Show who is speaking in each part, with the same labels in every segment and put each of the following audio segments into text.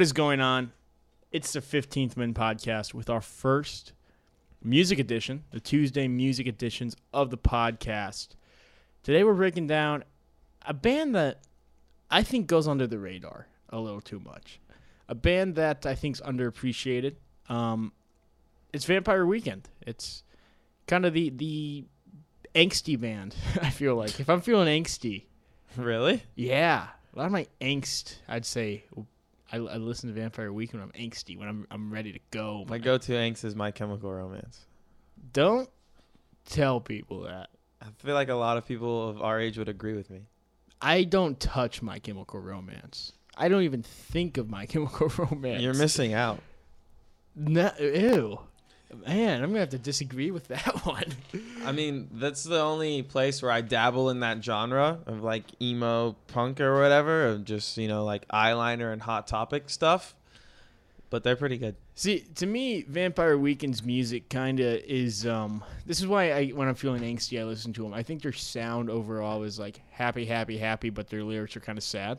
Speaker 1: What is going on? It's the 15th Min podcast with our first music edition, the Tuesday music editions of the podcast. Today we're breaking down a band that I think goes under the radar a little too much. A band that I think is underappreciated. Um, it's Vampire Weekend. It's kind of the the angsty band. I feel like if I'm feeling angsty,
Speaker 2: Really?
Speaker 1: yeah, a lot of my angst, I'd say, I, I listen to Vampire Week when I'm angsty, when I'm I'm ready to go.
Speaker 2: My
Speaker 1: man.
Speaker 2: go-to angst is My Chemical Romance.
Speaker 1: Don't tell people that.
Speaker 2: I feel like a lot of people of our age would agree with me.
Speaker 1: I don't touch My Chemical Romance. I don't even think of My Chemical Romance.
Speaker 2: You're missing out.
Speaker 1: No, ew. Man, I'm gonna have to disagree with that one.
Speaker 2: I mean, that's the only place where I dabble in that genre of like emo punk or whatever, of just you know like eyeliner and hot topic stuff. But they're pretty good.
Speaker 1: See, to me, Vampire Weekend's music kind of is. Um, this is why I, when I'm feeling angsty, I listen to them. I think their sound overall is like happy, happy, happy, but their lyrics are kind of sad.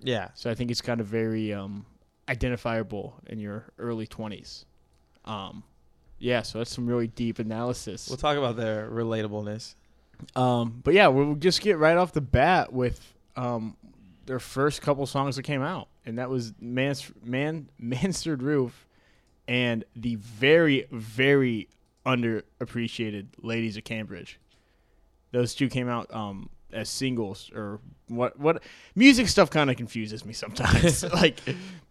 Speaker 2: Yeah.
Speaker 1: So I think it's kind of very um, identifiable in your early 20s. Um, yeah, so that's some really deep analysis.
Speaker 2: We'll talk about their relatableness.
Speaker 1: Um, but yeah, we'll just get right off the bat with um, their first couple songs that came out, and that was Mans- Man Mansard Roof and the very very underappreciated Ladies of Cambridge. Those two came out um, as singles, or what? What music stuff kind of confuses me sometimes. like,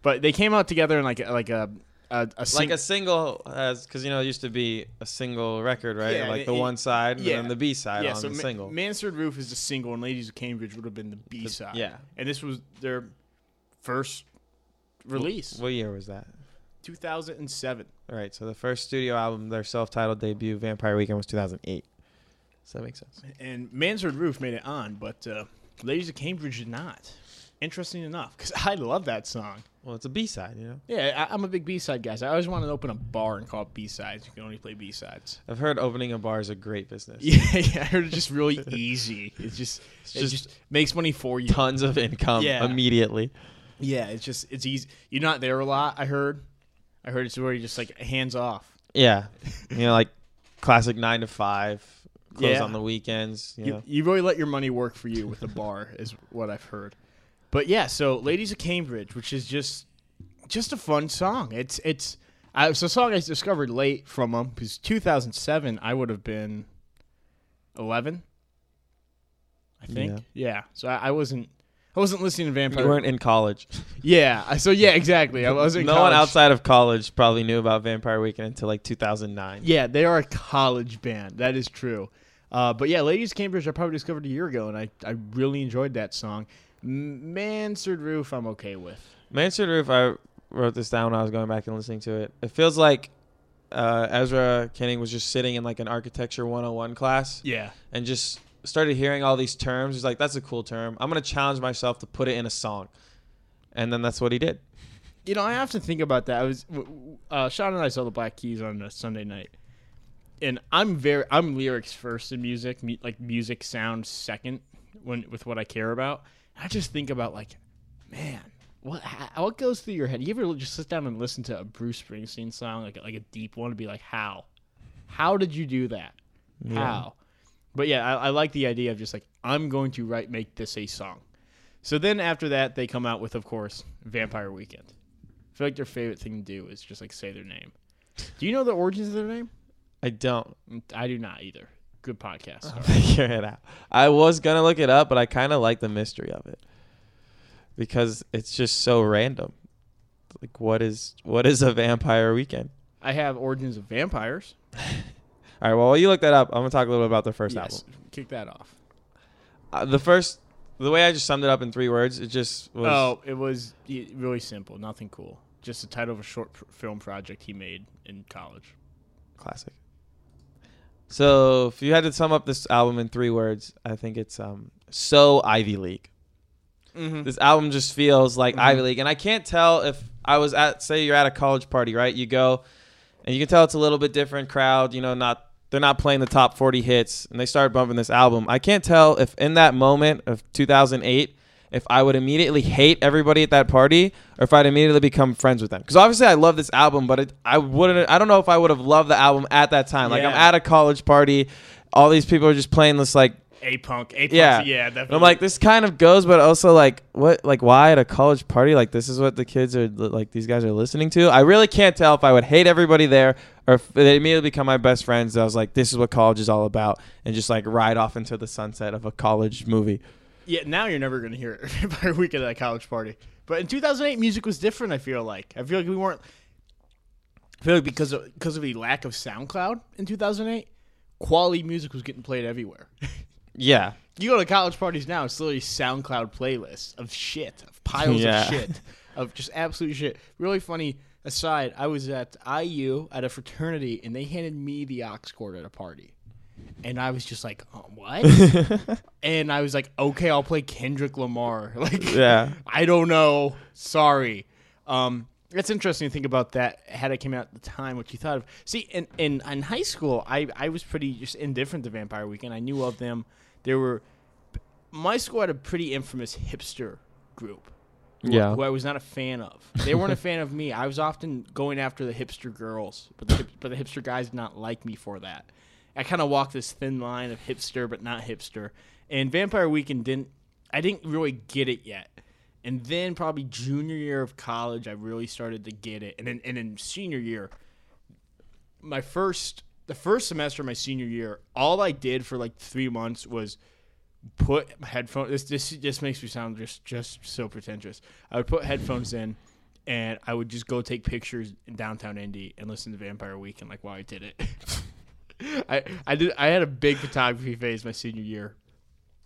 Speaker 1: but they came out together in like like a a, a sing-
Speaker 2: like a single as because you know it used to be a single record right
Speaker 1: Yeah,
Speaker 2: like the
Speaker 1: it-
Speaker 2: one side
Speaker 1: yeah.
Speaker 2: and then the b side on
Speaker 1: so
Speaker 2: the
Speaker 1: Ma-
Speaker 2: single
Speaker 1: Mansard Roof is the single, and Ladies of Cambridge would have been the B side.
Speaker 2: yeah
Speaker 1: and this was their first release,
Speaker 2: what year was that
Speaker 1: 2007.
Speaker 2: all right so the first studio album their self-titled debut vampire weekend was 2008 so that makes sense
Speaker 1: And Mansard Roof made it on, but uh, Ladies of Cambridge did not. Interesting enough, because I love that song.
Speaker 2: Well it's a b-side you know
Speaker 1: Yeah, I, I'm a big B side guy. So I always wanted to open a bar and call it B sides. You can only play B sides.
Speaker 2: i've heard opening a bar is a great business
Speaker 1: Yeah, yeah, I heard it's just really easy. It's just
Speaker 2: It's
Speaker 1: it
Speaker 2: just
Speaker 1: just makes money for you.
Speaker 2: tons of income
Speaker 1: Yeah.
Speaker 2: immediately
Speaker 1: Yeah, it's just it's easy. You're not there a lot. I heard. I heard it's where you just like hands off.
Speaker 2: yeah you know like classic nine to five close
Speaker 1: Yeah.
Speaker 2: on the weekends you
Speaker 1: You, you really let your money work for you with a bar, is what I've heard. But yeah, so "Ladies of Cambridge," which is just just a fun song. It's it's I, it's a song I discovered late from them because 2007 I would have been 11, I think. Yeah, so I, I wasn't I wasn't listening to Vampire.
Speaker 2: you weren't in college
Speaker 1: yeah, so yeah, exactly. I was in
Speaker 2: no one outside of college probably knew about vampire weekend until like 2009
Speaker 1: Yeah, they are a college band. That is true. Uh, but yeah, Ladies of Cambridge I probably discovered a year ago, and I, I really enjoyed that song. Mansard Roof I'm okay with.
Speaker 2: Mansard Roof, I wrote this down when I was going back and listening to it. It feels like uh, Ezra Koenig was just sitting in like an architecture 101 class
Speaker 1: Yeah.
Speaker 2: and just started hearing all these terms. He's like, that's a cool term. I'm going to challenge myself to put it in a song. And then that's what he did.
Speaker 1: You know, I have to think about that. I was uh, Sean and I saw the Black Keys on a Sunday night, and I'm very I'm lyrics first in music, like music sounds second when with what I care about. I just think about like, man, what what goes through your head? You ever just sit down and listen to a Bruce Springsteen song, like like a deep one, and be like, how, how did you do that? How? But yeah, I, I like the idea of just like I'm going to write make this a song. So then after that, they come out with, of course, Vampire Weekend. I feel like their favorite thing to do is just like say their name. Do you know the origins of their name?
Speaker 2: I don't
Speaker 1: I do not either. Good podcast. All right.
Speaker 2: figure it out. I was going to look it up, but I kind of like the mystery of it because it's just so random. Like, what is what is a vampire weekend?
Speaker 1: I have Origins of Vampires.
Speaker 2: All right, well, while you look that up, I'm going to talk a little bit about the first
Speaker 1: yes,
Speaker 2: album.
Speaker 1: kick that off.
Speaker 2: Uh, the first, the way I just summed it up in three words, it just was.
Speaker 1: oh, it was really simple, nothing cool. Just the title of a short pr- film project he made in college.
Speaker 2: classic. So, if you had to sum up this album in three words, I think it's um so Ivy League.
Speaker 1: Mm-hmm.
Speaker 2: This album just feels like
Speaker 1: Mhm.
Speaker 2: Ivy League, and I can't tell if I was at say you're at a college party, right? You go, and you can tell it's a little bit different crowd. You know, not they're not playing the top 40 hits, and they start bumping this album. I can't tell if in that moment of 2008, if I would immediately hate everybody at that party or if I'd immediately become friends with them. Because obviously I love this album, but it, I wouldn't. I don't know if I would have loved the album at that time. Like I'm at a college party, all these people are just playing this like
Speaker 1: A punk. A punk.
Speaker 2: Yeah.
Speaker 1: Yeah. Definitely.
Speaker 2: I'm like, this kind of goes, but also like, what, like, why at a college party? Like, this is what the kids are like. These guys are listening to. I really can't tell if I would hate everybody there or if they immediately become my best friends. I was like, this is what college is all about, and just like ride off into the sunset of a college movie.
Speaker 1: Yeah, now you're never gonna hear it by a week at that college party. But in 2008, music was different. I feel like I feel like we weren't. I feel like because of because of the lack of SoundCloud in 2008, quality music was getting played everywhere.
Speaker 2: Yeah,
Speaker 1: you go to college parties now, it's literally SoundCloud playlists of shit, of piles
Speaker 2: Yeah.
Speaker 1: of shit, of just absolute shit. Really funny aside, I was at IU at a fraternity, and they handed me the aux cord at a party. And I was just like, oh, what? and I was like, okay, I'll play Kendrick Lamar. Like,
Speaker 2: yeah,
Speaker 1: I don't know. Sorry. Um, it's interesting to think about that. Had it came out at the time, what you thought of. See, in in, in high school, I, I was pretty just indifferent to Vampire Weekend. I knew of them. There were my school had a pretty infamous hipster group. who-
Speaker 2: Yeah.
Speaker 1: who I was not a fan of. They weren't a fan of me. I was often going after the hipster girls, but the, but the hipster guys did not like me for that. I kind of walked this thin line of hipster but not hipster. And Vampire Weekend didn't. I didn't really get it yet. And then probably junior year of college, I really started to get it. And then and in senior year, my first the first semester of my senior year, all I did for like three months was put headphones. This this just makes me sound just just so pretentious. I would put headphones in, and I would just go take pictures in downtown Indy and listen to Vampire Weekend like while I did it. I I did I had a big photography phase my senior year.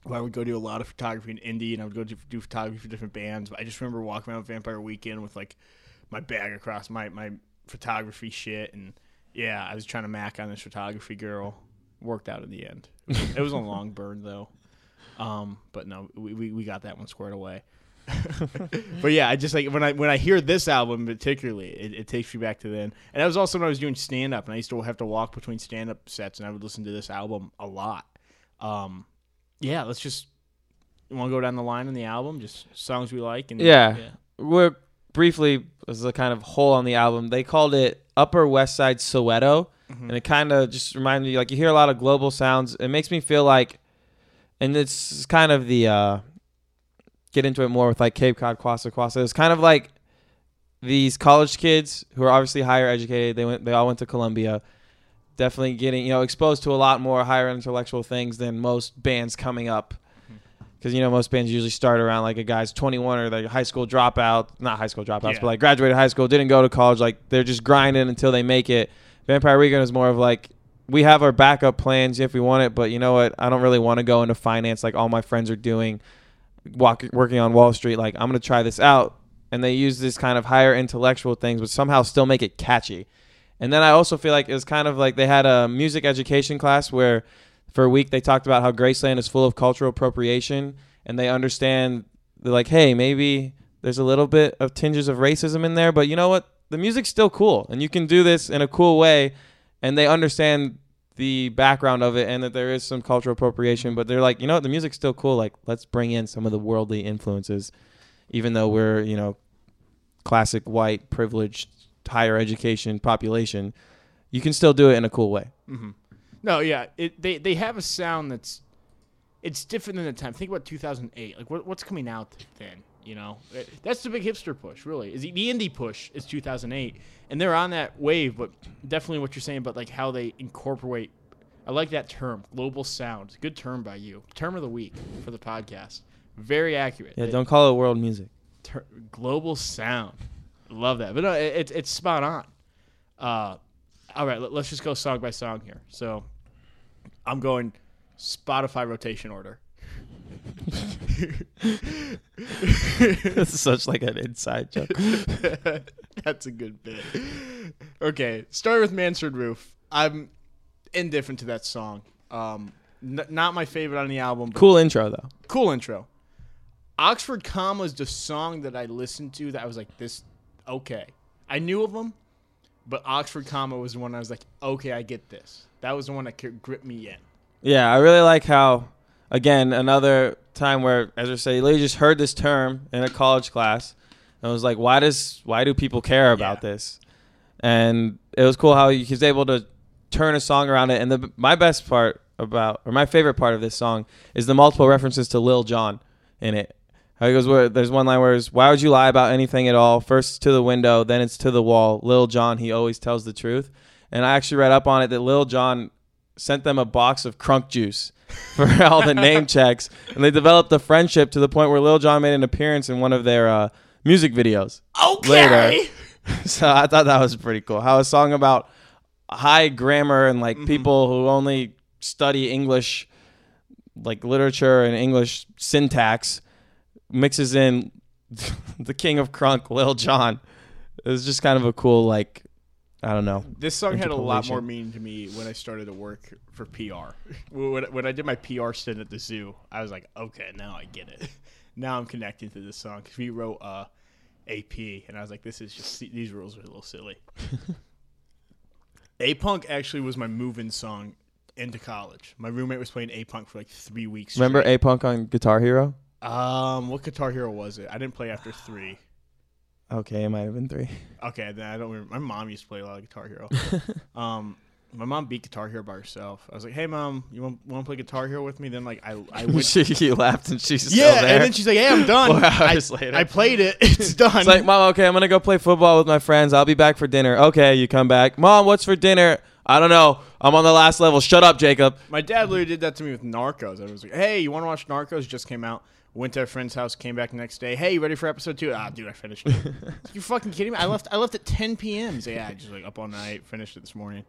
Speaker 1: Where I would go do a lot of photography in Indy, and I would go do, do photography for different bands. But I just remember walking around Vampire Weekend with like my bag across my my photography shit, and yeah, I was trying to mac on this photography girl. Worked out in the end. It was a long burn though. Um, but no, we, we, we got that one squared away. but yeah, I just like when I when I hear this album particularly, it, it takes me back to then. And that was also when I was doing stand up, and I used to have to walk between stand up sets, and I would listen to this album a lot. Um, yeah, let's just you want to go down the line on the album, just songs we like, and
Speaker 2: Yeah. we're briefly as a kind of hole on the album. They called it Upper West Side Soweto, and it kind of just reminded me like you hear a lot of global sounds. It makes me feel like, and it's kind of the uh, get into it more with like Cape Cod, Kwassa, Kwassa. It's kind of like these college kids who are obviously higher educated. They went, they all went to Columbia. Definitely getting you know exposed to a lot more higher intellectual things than most bands coming up mm-hmm. because you know most bands usually start around like a guy's 21 or like high school dropout not high school dropouts
Speaker 1: Yeah.
Speaker 2: but like graduated high school didn't go to college like they're just grinding until they make it vampire weekend is more of like we have our backup plans if we want it but you know what i don't really want to go into finance like all my friends are doing walk, working on wall street like i'm gonna try this out. And they use this kind of higher intellectual things but somehow still make it catchy. And then i also feel like it was kind of like they had a music education class where for a week they talked about how Graceland is full of cultural appropriation and they understand they're like, hey, maybe there's a little bit of tinges of racism in there, but you know what? The music's still cool and you can do this in a cool way. And they understand the background of it and that there is some cultural appropriation, but they're like, you know the music's still cool. Like, let's bring in some of the worldly influences, even though we're, you know, classic white, privileged, higher education population. You can still do it in a cool way.
Speaker 1: hmm No, yeah, it, they they have a sound that's it's different than the time. Think about 2008. Like what, what's coming out then? You know, that's the big hipster push. Really, is the, indie push is 2008, and they're on that wave. But definitely what you're saying about like how they incorporate. I like that term, global sound. Good term by you. Term of the week for the podcast. Very accurate.
Speaker 2: Yeah, don't call it world music.
Speaker 1: ter- global sound. Love that. But no, it, it's it's spot on. Uh, all right, let, us just go song by song here. So I'm going Spotify rotation order.
Speaker 2: this is such like an inside joke.
Speaker 1: That's a good bit. Okay, start with Mansard Roof. I'm indifferent to that song. Um, n- not my favorite on the album.
Speaker 2: Cool intro though.
Speaker 1: cool intro. Oxford Comma is the song that I listened to that I was like, this, okay. I knew of them, but Oxford Comma was the one I was like, okay, I get this. That was the one that gripped me in.
Speaker 2: Yeah, I really like how again another time where as I say, he just heard this term in a college class and was like, why does why do people care about
Speaker 1: Yeah.
Speaker 2: this? And it was cool how he was able to turn a song around it. And the my best part about or my favorite part of this song is the multiple references to Lil Jon in it. How he goes, where there's one line where it's, "Why would you lie about anything at all? First to the window, then it's to the wall." Lil Jon, he always tells the truth. And I actually read up on it that Lil Jon sent them a box of crunk juice for all the name checks, and they developed a friendship to the point where Lil Jon made an appearance in one of their uh, music videos.
Speaker 1: Okay.
Speaker 2: So I thought that was pretty cool. How a song about high grammar and like people who only study English, like literature and English syntax, mixes in the king of crunk, Lil Jon. It was just kind of a cool like. I don't know.
Speaker 1: This song had a lot more meaning to me when I started to work for PR. when, when I did my PR stint at the zoo, I was like, okay, now I get it. now I'm connecting to this song because we wrote uh, AP, and I was like, this is just these rules are a little silly. A Punk actually was my move-in song into college. My roommate was playing A Punk for like three weeks.
Speaker 2: Remember. A Punk on Guitar Hero?
Speaker 1: Um, what Guitar Hero was it? I didn't play after three.
Speaker 2: Okay, it might have been three.
Speaker 1: Okay, then I don't remember. My mom used to play a lot of Guitar Hero. um, my mom beat Guitar Hero by herself. I was like, "Hey, mom, you want, want to play Guitar Hero with me?" Then like I I went.
Speaker 2: she you laughed and she's still
Speaker 1: yeah,
Speaker 2: there.
Speaker 1: and then she's like, "Hey, I'm done.
Speaker 2: Four
Speaker 1: I,
Speaker 2: hours later.
Speaker 1: I played it. It's done."
Speaker 2: It's like, Mom, okay, I'm gonna go play football with my friends. I'll be back for dinner. Okay, you come back. Mom, what's for dinner? I don't know. I'm on the last level. Shut up, Jacob.
Speaker 1: my dad literally did that to me with Narcos. I was like, "Hey, you want to watch Narcos? Just came out." Went to a friend's house, came back the next day. Hey, you ready for episode two? Ah, dude, I finished it. you fucking kidding me? I left. I left at 10 p.m. Like, yeah, I just like up all night, finished it this morning.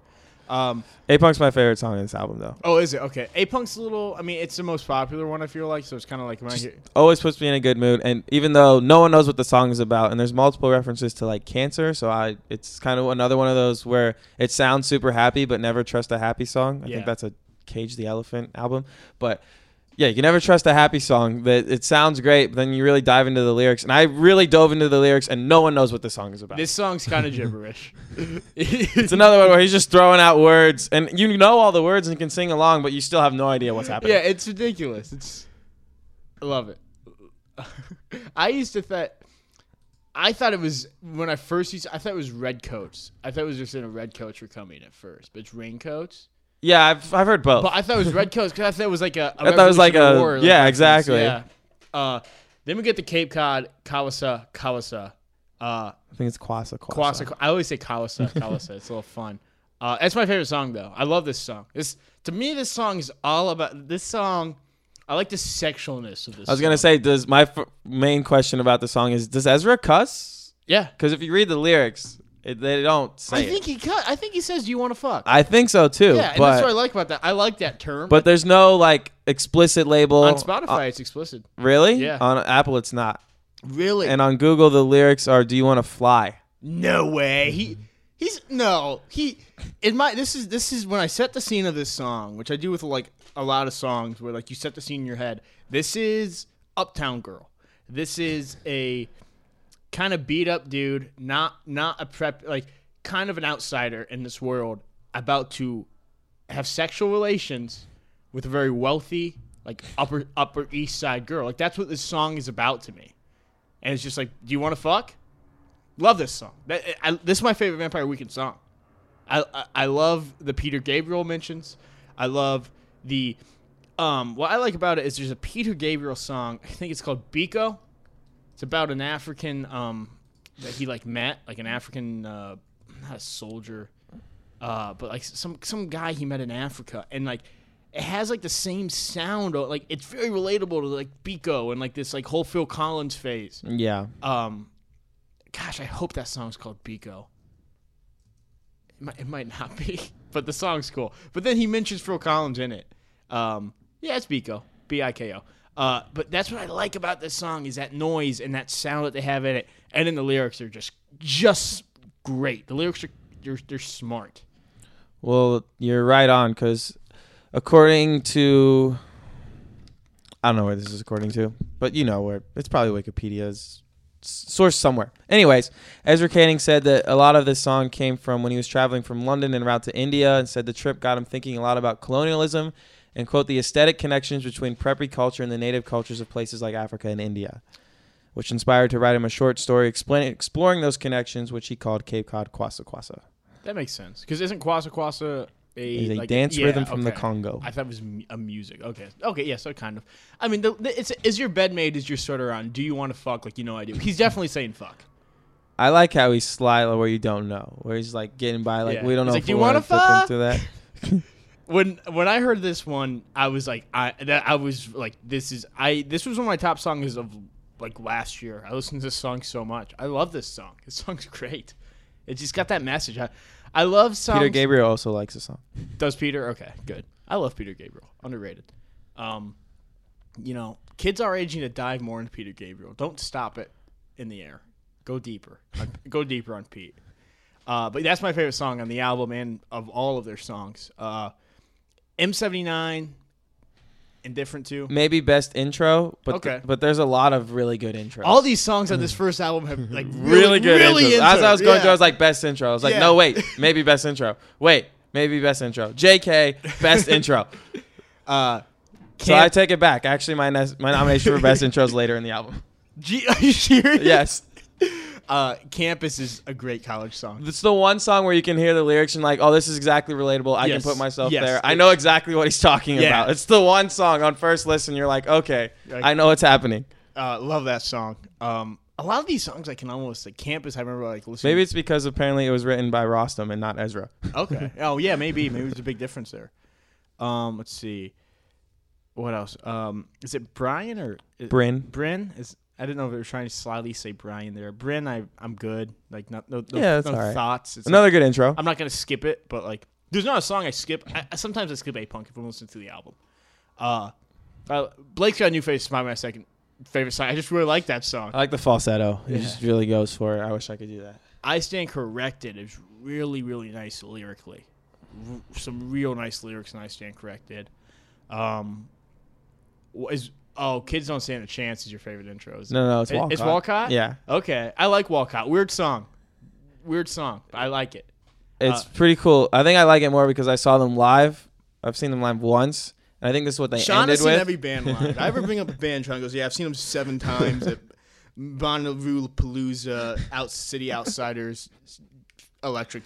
Speaker 1: Um,
Speaker 2: A Punk's my favorite song in this album, though.
Speaker 1: oh, is it okay? A Punk's a little. I mean, it's the most popular one. I feel like so. It's kind of like when I hear.
Speaker 2: Always puts me in a good mood. And even though no one knows what the song is about, and there's multiple references to like cancer, so I it's kind of another one of those where it sounds super happy, but never trust a happy song. I
Speaker 1: Yeah.
Speaker 2: think that's a Cage the Elephant album, but. Yeah, you can never trust a happy song. That it sounds great, but then you really dive into the lyrics, and I really dove into the lyrics, and no one knows what the song is about.
Speaker 1: This song's kind of gibberish.
Speaker 2: It's another one where he's just throwing out words, and you know all the words and can sing along, but you still have no idea what's happening.
Speaker 1: Yeah, it's ridiculous. It's I love it. I used to think I thought it was when I first used I thought it was red coats. I thought it was just in a red coats were coming at first, but it's raincoats.
Speaker 2: Yeah, I've, I've heard both.
Speaker 1: But I thought it was red coats because I thought it was like a, a
Speaker 2: I thought it was like a-
Speaker 1: War,
Speaker 2: yeah,
Speaker 1: reference.
Speaker 2: exactly.
Speaker 1: Yeah. Uh, then we get the Cape Cod Kawasa Kawasa. Uh,
Speaker 2: I think it's Kwassa Kwassa.
Speaker 1: Kwassa. I always say Kawasa Kawasa. it's a little fun. Uh, it's my favorite song though. I love this song. This to me, this song is all about this song. I like the sexualness of this.
Speaker 2: I was gonna
Speaker 1: song.
Speaker 2: say, does my f- main question about the song is, does Ezra cuss?
Speaker 1: yeah.
Speaker 2: Because if you read the lyrics, it, they don't say
Speaker 1: I
Speaker 2: it.
Speaker 1: think he cut. I think he says, "Do you want to fuck?"
Speaker 2: I think so too.
Speaker 1: yeah, and
Speaker 2: but
Speaker 1: that's what I like about that. I like that term.
Speaker 2: but there's no like explicit label
Speaker 1: on Spotify, it's explicit.
Speaker 2: really?
Speaker 1: Yeah.
Speaker 2: On Apple, it's not.
Speaker 1: Really?
Speaker 2: And on Google, the lyrics are, "Do you want to fly?"
Speaker 1: No way. He he's no. He in my this is this is when I set the scene of this song, which I do with like a lot of songs where like you set the scene in your head. This is Uptown Girl. This is a kind of beat up dude, not not a prep like kind of an outsider in this world about to have sexual relations with a very wealthy like upper upper east side girl. Like that's what this song is about to me. And it's just like, do you want to fuck? Love this song. That, I, this is my favorite Vampire Weekend song. I, I I love the Peter Gabriel mentions. I love the um what I like about it is there's a Peter Gabriel song. I think it's called Biko. It's about an African um that he like met, like an African uh not a soldier, uh but like some some guy he met in Africa and like it has like the same sound like it's very relatable to like Biko and like this like whole Phil Collins phase.
Speaker 2: Yeah.
Speaker 1: Um, gosh, I hope that song's called Biko. It might, it might not be, but the song's cool. But then he mentions Phil Collins in it. Um, yeah, it's Biko, B I K O. Uh, but that's what I like about this song is that noise and that sound that they have in it, and then the lyrics are just just great. The lyrics are they're, they're smart.
Speaker 2: Well, you're right on because according to I don't know where this is according to, but you know where it's probably Wikipedia's source somewhere. Anyways, Ezra Koenig said that a lot of this song came from when he was traveling from London and route to India, and said the trip got him thinking a lot about colonialism and quote the aesthetic connections between preppy culture and the native cultures of places like Africa and India, which inspired to write him a short story exploring those connections, which he called Cape Cod Kwassa Kwassa.
Speaker 1: That makes sense because isn't Kwassa Kwassa a,
Speaker 2: a
Speaker 1: like,
Speaker 2: dance
Speaker 1: yeah,
Speaker 2: rhythm from the. Congo.
Speaker 1: I thought it was a music. Okay, okay, yeah, so kind of. I mean, the, the, it's is your bed made? Is your sweater on? Do you want to fuck? Like you know I do. He's definitely saying fuck.
Speaker 2: I like how he's sly where you don't know, where he's like getting by like
Speaker 1: Yeah.
Speaker 2: we don't
Speaker 1: He's
Speaker 2: know
Speaker 1: like,
Speaker 2: if
Speaker 1: "Do you
Speaker 2: want to
Speaker 1: fuck?"
Speaker 2: into that.
Speaker 1: When when I heard this one, I was like, I that I was like, this is I this was one of my top songs of like last year. I listened to this song so much. I love this song. This song's great. It just got that message. I, I love songs.
Speaker 2: Peter Gabriel also likes the song.
Speaker 1: Does Peter? Okay, good. I love Peter Gabriel. Underrated. Um, you know, kids our age need to dive more into Peter Gabriel. Don't stop it in the air. Go deeper. Go deeper on Pete. Uh, but that's my favorite song on the album and of all of their songs. Uh, M79, Indifferent too.
Speaker 2: Maybe best intro, but
Speaker 1: Okay.
Speaker 2: but there's a lot of really good intros.
Speaker 1: All these songs on this first album have like really,
Speaker 2: really good
Speaker 1: really
Speaker 2: intros. As I was going through, I was like best intro. I was like,
Speaker 1: Yeah.
Speaker 2: no wait, maybe best intro. Wait, maybe best intro. J.K. best intro.
Speaker 1: uh,
Speaker 2: So I take it back. Actually, my nes- my nomination for best intro is later in the album.
Speaker 1: G- are you serious?
Speaker 2: Yes,
Speaker 1: Uh, Campus is a great college song.
Speaker 2: it's the one song where you can hear the lyrics and like, oh, this is exactly relatable. I
Speaker 1: Yes.
Speaker 2: can put myself
Speaker 1: Yes.
Speaker 2: there. I know exactly what he's talking
Speaker 1: Yeah.
Speaker 2: about. It's the one song on first listen. You're like, okay,
Speaker 1: Like-
Speaker 2: I know what's happening.
Speaker 1: Uh, love that song. Um, a lot of these songs I can almost like campus. I remember like listening.
Speaker 2: Maybe it's because apparently it was written by Rostam and not Ezra.
Speaker 1: okay. Oh yeah, maybe maybe there's a big difference there. Um, let's see. What else? Um, is it Brian or
Speaker 2: Bryn.
Speaker 1: Bryn? Is I didn't know if they were trying to slyly say Brian there. Bryn, I I'm good. Like not no, no,
Speaker 2: Yeah, that's
Speaker 1: no
Speaker 2: all right.
Speaker 1: thoughts. It's
Speaker 2: Another
Speaker 1: like-
Speaker 2: good intro.
Speaker 1: I'm not gonna skip it, but like there's not a song I skip. I, sometimes I skip a punk if I'm listening to the album. Uh, uh Blake's got a new face. Is my second favorite song. I just really like that song.
Speaker 2: I like the falsetto. It
Speaker 1: Yeah.
Speaker 2: just really goes for it. I wish I could do that.
Speaker 1: I Stand Corrected is really, really nice lyrically. R- some real nice lyrics in I Stand Corrected. Um, is oh, Kids Don't Stand a Chance is your favorite intro? Is?
Speaker 2: No, no, it's Walcott.
Speaker 1: it's Walcott?
Speaker 2: Yeah,
Speaker 1: Okay, I like Walcott. Weird song. Weird song. I like it.
Speaker 2: it's
Speaker 1: Uh,
Speaker 2: pretty cool. I think I like it more because I saw them live. I've seen them live once, and I think this is what they
Speaker 1: Sean has
Speaker 2: ended
Speaker 1: seen
Speaker 2: with.
Speaker 1: every band live. I ever bring up a band, Sean goes, "Yeah, I've seen them seven times at Bonneville Palooza, Out City Outsiders, Electric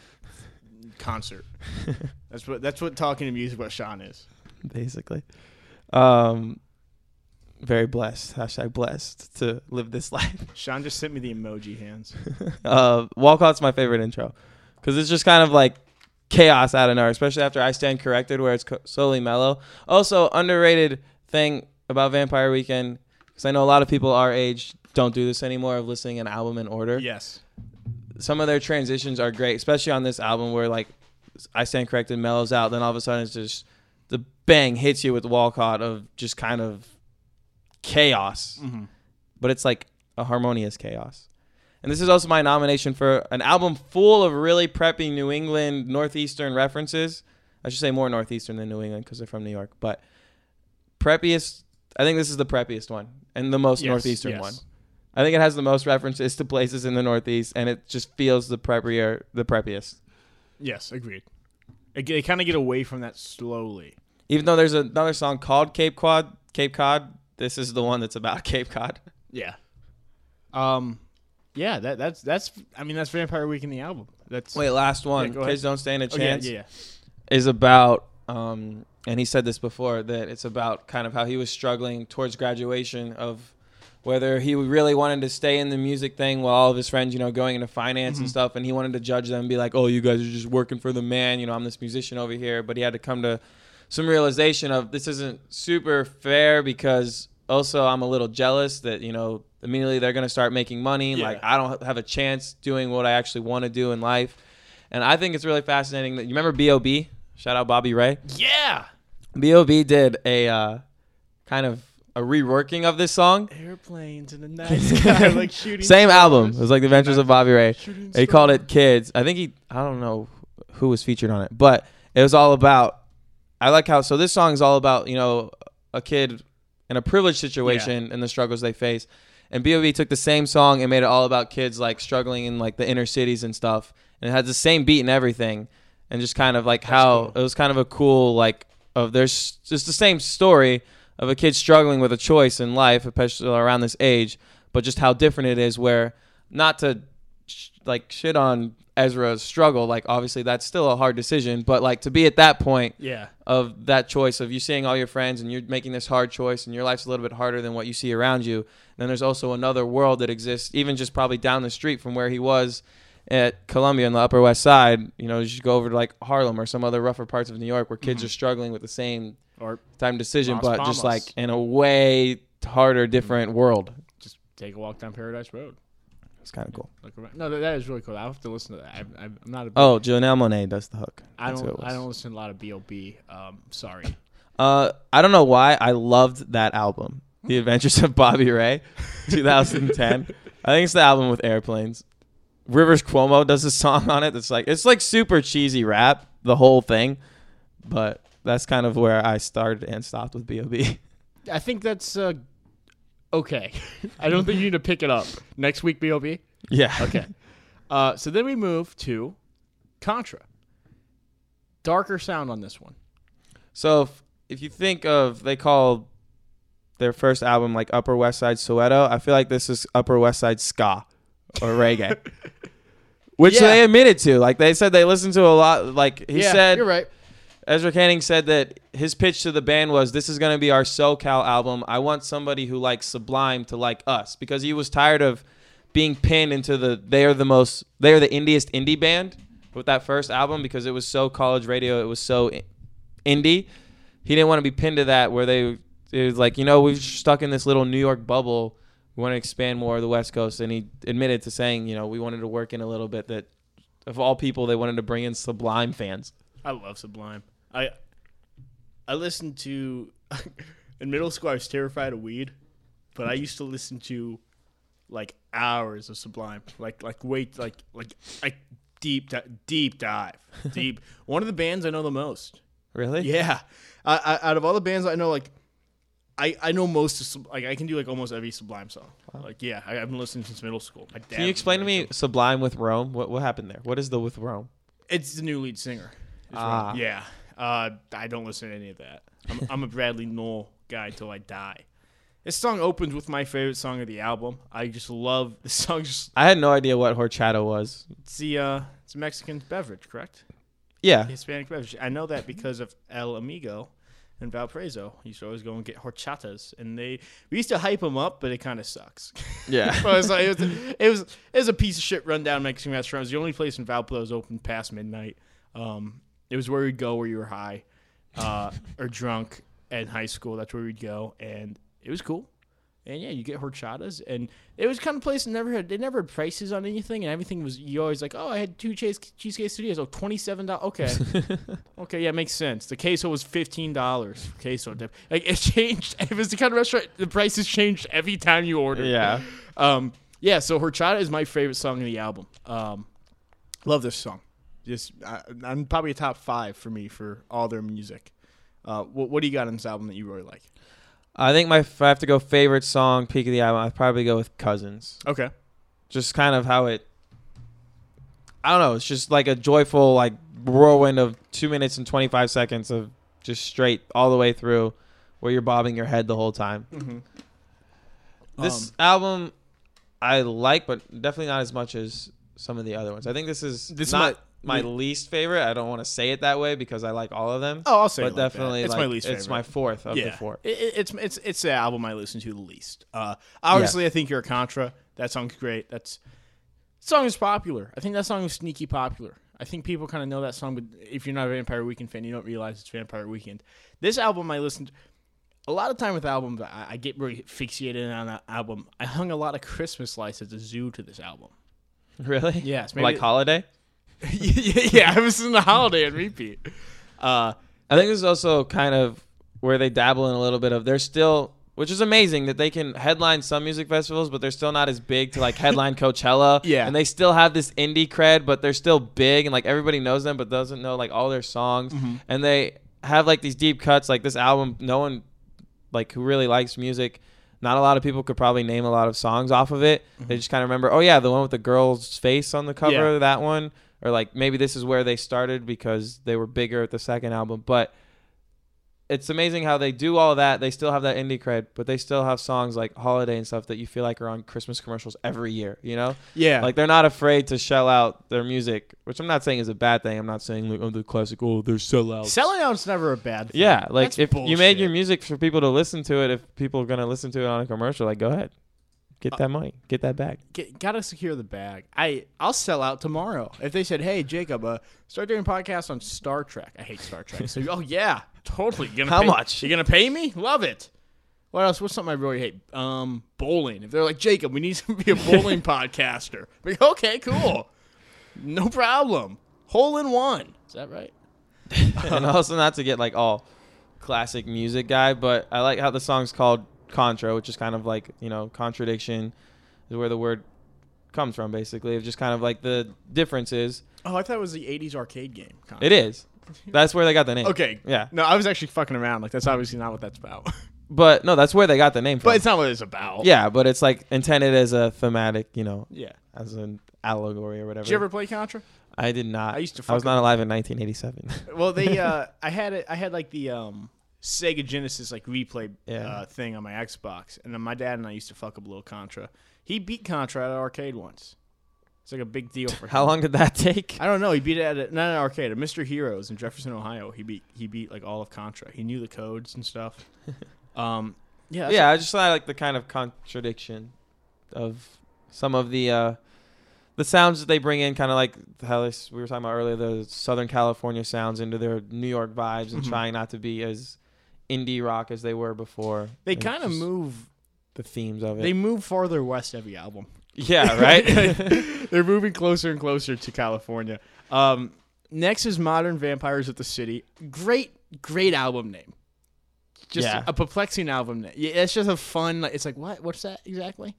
Speaker 1: concert." That's what that's what talking to music about Sean is.
Speaker 2: basically. Um, very blessed. Hashtag blessed to live this life.
Speaker 1: Sean just sent me the emoji hands.
Speaker 2: uh, Walcott's my favorite intro because it's just kind of like chaos out of nowhere, especially after I Stand Corrected, where it's solely mellow. Also, underrated thing about Vampire Weekend because I know a lot of people our age don't do this anymore of listening an album in order.
Speaker 1: yes.
Speaker 2: Some of their transitions are great, especially on this album where like I Stand Corrected mellows out, then all of a sudden it's just the bang hits you with Walcott of just kind of chaos
Speaker 1: Mm-hmm.
Speaker 2: but it's like a harmonious chaos. And this is also my nomination for an album full of really preppy New England Northeastern references. I should say more Northeastern than New England because they're from New York. But preppiest, I think this is the preppiest one and the most
Speaker 1: Yes,
Speaker 2: Northeastern
Speaker 1: yes.
Speaker 2: one. I think it has the most references to places in the Northeast, and it just feels the preppier, the preppiest.
Speaker 1: Yes, agreed. They, they kind of get away from that slowly.
Speaker 2: Even though there's another song called Cape Cod, Cape Cod, this is the one that's about Cape Cod.
Speaker 1: Yeah. Um, yeah. That that's that's. I mean, that's Vampire Weekend the album. That's
Speaker 2: Wait, last one.
Speaker 1: ahead.
Speaker 2: Kids don't stand a
Speaker 1: Oh, yeah,
Speaker 2: chance.
Speaker 1: yeah, yeah.
Speaker 2: is about um and he said this before that it's about kind of how he was struggling towards graduation of whether he really wanted to stay in the music thing while all of his friends you know going into finance and stuff and he wanted to judge them and be like oh you guys are just working for the man you know i'm this musician over here but he had to come to some realization of this isn't super fair because also i'm a little jealous that you know immediately they're going to start making money.
Speaker 1: Yeah.
Speaker 2: like i don't have a chance doing what i actually want to do in life. And i think it's really fascinating that you remember bob shout out bobby ray.
Speaker 1: Yeah.
Speaker 2: bob did a uh, kind of a reworking of this song.
Speaker 1: Airplanes in the night sky, like shooting.
Speaker 2: same album. It was like the adventures of bobby ray. He called it kids. I think he i don't know who was featured on it but it was all about i like how so this song is all about you know a kid in a privileged situation and the struggles they face and bob took the same song and made it all about kids like struggling in like the inner cities and stuff and it had the same beat and everything and just kind of like how
Speaker 1: cool.
Speaker 2: it was kind of a cool like of there's just the same story of a kid struggling with a choice in life, especially around this age, but just how different it is. Where not to sh- like shit on Ezra's struggle, like obviously that's still a hard decision, but like to be at that point
Speaker 1: Yeah.
Speaker 2: of that choice of you seeing all your friends and you're making this hard choice and your life's a little bit harder than what you see around you. Then there's also another world that exists, even just probably down the street from where he was at Columbia in the Upper West Side. You know, you should go over to like Harlem or some other rougher parts of New York where kids
Speaker 1: Mhm.
Speaker 2: are struggling with the same
Speaker 1: Or
Speaker 2: time decision,
Speaker 1: Las
Speaker 2: but just like in a way harder, different world.
Speaker 1: just take a walk down Paradise Road.
Speaker 2: It's kind of cool.
Speaker 1: Look around. No, that, is really cool. I have to listen to that. I'm, I'm not a.
Speaker 2: Oh, Janelle Monáe does the hook.
Speaker 1: I
Speaker 2: That's
Speaker 1: don't. I don't listen to a lot of B.O.B. Um, sorry.
Speaker 2: Uh, I don't know why I loved that album, The Adventures of Bobby Ray, 2010. I think it's the album with airplanes. Rivers Cuomo does a song on it that's like it's like super cheesy rap, the whole thing, but that's kind of where I started and stopped with B.O.B.
Speaker 1: I think that's uh, okay. I don't think you need to pick it up next week. B.O.B.
Speaker 2: Yeah.
Speaker 1: Okay. uh, so then we move to Contra. Darker sound on this one.
Speaker 2: So if, if you think of they call their first album like Upper West Side Soweto, I feel like this is Upper West Side ska or reggae. Which
Speaker 1: Yeah.
Speaker 2: they admitted to. Like they said they listened to a lot like he
Speaker 1: yeah,
Speaker 2: said
Speaker 1: you're right.
Speaker 2: Ezra Koenig said that his pitch to the band was this is going to be our SoCal album. I want somebody who likes Sublime to like us because he was tired of being pinned into the they are the most they are the indiest indie band with that first album because it was so college radio, it was so indie. He didn't want to be pinned to that where they it was like, you know, we're stuck in this little New York bubble. We want to expand more of the West Coast and he admitted to saying, you know, we wanted to work in a little bit that of all people they wanted to bring in Sublime fans.
Speaker 1: I love Sublime. I I listened to in middle school. I was terrified of weed, but I used to listen to like hours of Sublime, like like wait like like like deep di- deep dive deep. One of the bands I know the most.
Speaker 2: Really?
Speaker 1: Yeah, I, I, out of all the bands I know, like I I know most of like I can do like almost every Sublime song. Like yeah, I, I've been listening since middle school. My dad
Speaker 2: Can you explain to me Sublime with Rome? What what happened there? What is the with Rome?
Speaker 1: It's the new lead singer.
Speaker 2: Ah.
Speaker 1: Yeah. Uh, I don't listen to any of that. I'm, I'm a Bradley Nowell guy till I die. This song opens with my favorite song of the album. I just love this song. Just
Speaker 2: I had no idea what horchata was.
Speaker 1: it's the uh, it's a Mexican beverage, correct?
Speaker 2: Yeah.
Speaker 1: Hispanic beverage. I know that because of El Amigo and Valparaiso. He used to always go and get horchatas, and they we used to hype them up, but it kind of sucks.
Speaker 2: Yeah.
Speaker 1: It's like, it, was, it was it was a piece of shit rundown Mexican restaurant. It was the only place in Valpo that was open past midnight. Um, it was where we'd go where you were high uh, or drunk in high school. That's where we'd go, and it was cool. And yeah, you get horchatas, and it was kind of place that never had they never had prices on anything, and everything was you always like, oh, I had two cheese cheesecake studios, oh, twenty seven dollars, okay, okay, yeah, makes sense. The queso was fifteen dollars, queso dip, like it changed. It was the kind of restaurant the prices changed every time you ordered.
Speaker 2: yeah.
Speaker 1: Um, yeah, so Horchata is my favorite song in the album. Um, love this song. Just, I, I'm probably a top five for me for all their music. Uh, what, what do you got on this album that you really like?
Speaker 2: I think my if I have to go favorite song, peak of the album, I'd probably go with Cousins.
Speaker 1: Okay.
Speaker 2: Just kind of how it. I don't know. It's just like a joyful like whirlwind of two minutes and twenty five seconds of just straight all the way through, where you're bobbing your head the whole time.
Speaker 1: Mm-hmm.
Speaker 2: This
Speaker 1: Um,
Speaker 2: album, I like, but definitely not as much as some of the other ones. I think this is
Speaker 1: This is
Speaker 2: not
Speaker 1: my-
Speaker 2: my,
Speaker 1: yeah.
Speaker 2: least favorite. I don't want to say it that way because I like all of them.
Speaker 1: oh, I'll say
Speaker 2: but
Speaker 1: it like that.
Speaker 2: definitely,
Speaker 1: it's
Speaker 2: like,
Speaker 1: my least
Speaker 2: It's my fourth of
Speaker 1: yeah,
Speaker 2: the four.
Speaker 1: It, it- it's it's it's the album I listen to the least. Uh, obviously, I think you're a Contra. That song's great. That's song is popular. I think that song is sneaky popular. I think people kind of know that song, but if you're not a Vampire Weekend fan, you don't realize it's Vampire Weekend. This album I listened a lot of time with albums. I, I get really fixated on that album. I hung a lot of Christmas lights at the zoo to this album.
Speaker 2: Really?
Speaker 1: Yes, maybe
Speaker 2: like holiday.
Speaker 1: yeah, I was in the holiday and repeat. Uh,
Speaker 2: I think this is also kind of where they dabble in a little bit of they're still which is amazing that they can headline some music festivals, but they're still not as big to like headline Coachella.
Speaker 1: Yeah.
Speaker 2: And they still have this indie cred, but they're still big and like everybody knows them but doesn't know like all their songs.
Speaker 1: Mm-hmm.
Speaker 2: And they have like these deep cuts, like this album, no one like who really likes music. Not a lot of people could probably name a lot of songs off of it. They just kind of remember, oh yeah, the one with the girl's face on the cover,
Speaker 1: Mm-hmm. Yeah.
Speaker 2: that one, or like maybe this is where they started because they were bigger at the second album. But it's amazing how they do all that. They still have that indie cred, but they still have songs like Holiday and stuff that you feel like are on Christmas commercials every year. You know,
Speaker 1: Yeah.
Speaker 2: like they're not afraid to shell out their music, which I'm not saying is a bad thing. I'm not saying like oh the classic oh they're sellouts.
Speaker 1: selling out's never a bad thing.
Speaker 2: Yeah, like
Speaker 1: That's
Speaker 2: if you made your music for people to listen to it, if people are gonna listen to it on a commercial, like go ahead, get that money, get that bag.
Speaker 1: Get, gotta secure the bag. I I'll sell out tomorrow if they said, "Hey, Jacob, uh, start doing podcasts on Star Trek." I hate Star Trek. So, oh yeah, totally. You gonna
Speaker 2: How
Speaker 1: pay-
Speaker 2: much?
Speaker 1: You gonna pay me? Love it. What else? What's something I really hate? Um, bowling. If they're like Jacob, we need to be a bowling podcaster. Like, okay, cool, no problem. Hole in one. Is that right?
Speaker 2: and also not to get like all classic music guy, but I like how the song's called Contra, which is kind of like you know contradiction is where the word comes from. Basically, it's just kind of like the difference is
Speaker 1: Oh, I thought it was the '80s arcade game. Contra.
Speaker 2: it is. That's where they got the name.
Speaker 1: Okay.
Speaker 2: Yeah,
Speaker 1: No, I was actually fucking around. Like that's obviously not what that's about.
Speaker 2: but no, that's where they got the name from.
Speaker 1: but it's not what it's about.
Speaker 2: yeah, but it's like intended as a thematic, you know,
Speaker 1: Yeah.
Speaker 2: as an allegory or whatever.
Speaker 1: Did you ever play Contra?
Speaker 2: I did not.
Speaker 1: I used to
Speaker 2: I was not alive in 1987.
Speaker 1: Well, they uh, I had it. I had like the um Sega Genesis like replay
Speaker 2: Yeah.
Speaker 1: uh, thing on my Xbox, and then my dad and I used to fuck up a little Contra. He beat Contra at an arcade once. It's like a big deal for him.
Speaker 2: How long did that take?
Speaker 1: I don't know. He beat it at a, not an arcade, at Mr. Heroes in Jefferson, Ohio. He beat he beat like all of Contra. He knew the codes and stuff. um, yeah,
Speaker 2: yeah, I just thought like the kind of contradiction of some of the uh, the sounds that they bring in, kind of like how this, we were talking about earlier, the Southern California sounds into their New York vibes, and
Speaker 1: Mhm.
Speaker 2: trying not to be as indie rock as they were before.
Speaker 1: they kind of
Speaker 2: just
Speaker 1: move.
Speaker 2: the themes of it.
Speaker 1: They move farther west every album.
Speaker 2: yeah, right.
Speaker 1: They're moving closer and closer to California. Um, next is Modern Vampires of the City. Great, great album name. Just
Speaker 2: Yeah.
Speaker 1: a perplexing album name. Yeah, it's just a fun. Like, it's like what? What's that exactly?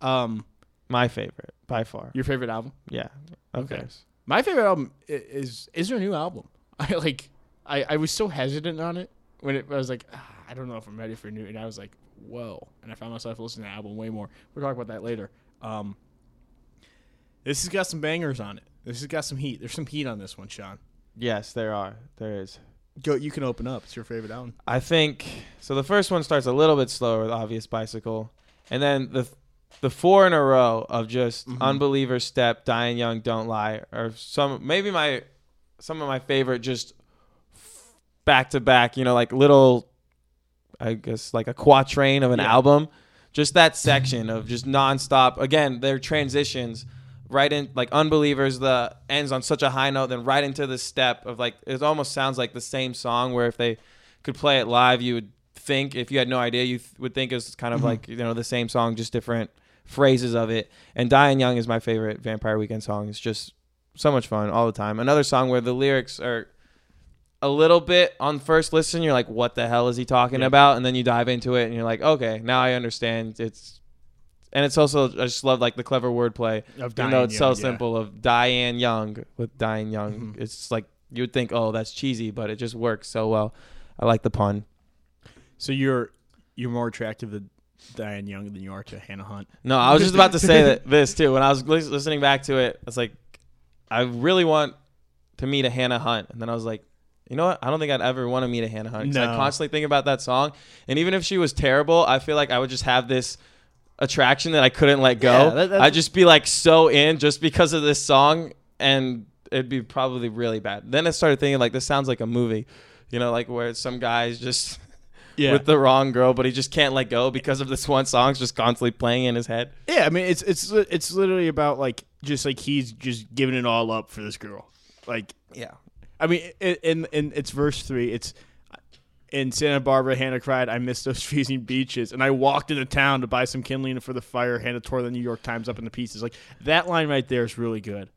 Speaker 1: Um,
Speaker 2: My favorite by far.
Speaker 1: your favorite album?
Speaker 2: Yeah.
Speaker 1: Okay. My favorite album i- is is their new album. I like. I I was so hesitant on it when it I was like ah, I don't know if I'm ready for new, and I was like whoa, and I found myself listening to the album way more. We'll talk about that later. Um, this has got some bangers on it. This has got some heat. There's some heat on this one, Sean.
Speaker 2: Yes, there are. There is.
Speaker 1: Go. You can open up. It's your favorite album.
Speaker 2: I think so. The first one starts a little bit slower with obvious bicycle, and then the the four in a row of just
Speaker 1: Mhm.
Speaker 2: unbeliever step, Diane Young, don't lie, or some maybe my some of my favorite just back to back. You know, like little, I guess like a quatrain of an
Speaker 1: Yeah.
Speaker 2: album. Just that section of just nonstop. Again, their transitions right in like unbelievers the ends on such a high note then right into the step of like it almost sounds like the same song where if they could play it live you would think if you had no idea you th- would think it was kind of
Speaker 1: Mhm.
Speaker 2: like you know the same song just different phrases of it and Diane Young is my favorite vampire weekend song it's just so much fun all the time another song where the lyrics are a little bit on first listen you're like what the hell is he talking
Speaker 1: Yeah.
Speaker 2: about and then you dive into it and you're like okay now i understand it's and it's also I just love like the clever wordplay
Speaker 1: Of
Speaker 2: though it's so simple of Diane Young with Diane Young.
Speaker 1: Mhm.
Speaker 2: It's like you would think, oh, that's cheesy, but it just works so well. I like the pun.
Speaker 1: So you're you're more attractive to Diane Young than you are to Hannah Hunt.
Speaker 2: No, I was just about to say that this too. When I was listening back to it, I was like, I really want to meet a Hannah Hunt, and then I was like, you know what? I don't think I'd ever want to meet a Hannah Hunt. 'cause I constantly think about that song, and even if she was terrible, I feel like I would just have this attraction that I couldn't let go.
Speaker 1: Yeah, that-
Speaker 2: I'd just be like so in just because of this song, and it'd be probably really bad. Then I started thinking like this sounds like a movie, you know, like where some guys just
Speaker 1: Yeah.
Speaker 2: with the wrong girl, but he just can't let go because of this one song's just constantly playing in his head.
Speaker 1: yeah, I mean it's it's it's literally about like just like he's just giving it all up for this girl. Like
Speaker 2: Yeah.
Speaker 1: I mean, in in, it's verse three. It's in Santa Barbara. Hannah cried, "I miss those freezing beaches." And I walked into town to buy some kindling for the fire. Hannah tore the New York Times up into pieces. Like that line right there is really good.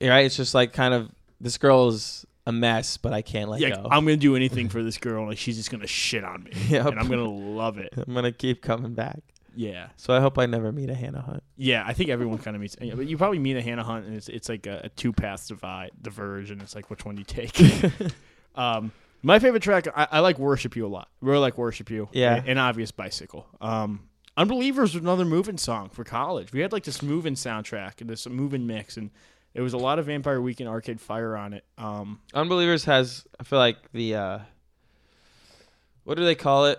Speaker 2: right? It's just like kind of this girl is a mess, but I can't let
Speaker 1: yeah,
Speaker 2: go.
Speaker 1: I'm gonna do anything for this girl. Like she's just gonna shit on me,
Speaker 2: Yep.
Speaker 1: and I'm gonna love it.
Speaker 2: I'm gonna keep coming back.
Speaker 1: Yeah,
Speaker 2: So I hope I never meet a Hannah Hunt.
Speaker 1: yeah. I think everyone kind of meets. yeah, But you probably meet a Hannah Hunt, and it's it's like a, a two path divide diverge, and it's like which one do you take. um, my favorite track, I, I like "Worship You" a lot. Really like "Worship You."
Speaker 2: Yeah.
Speaker 1: and, and obvious bicycle. Um, Unbelievers was another moving song for college. We had like this moving soundtrack and this moving mix, and it was a lot of Vampire Weekend Arcade Fire on it. Um,
Speaker 2: Unbelievers has I feel like the uh what do they call it?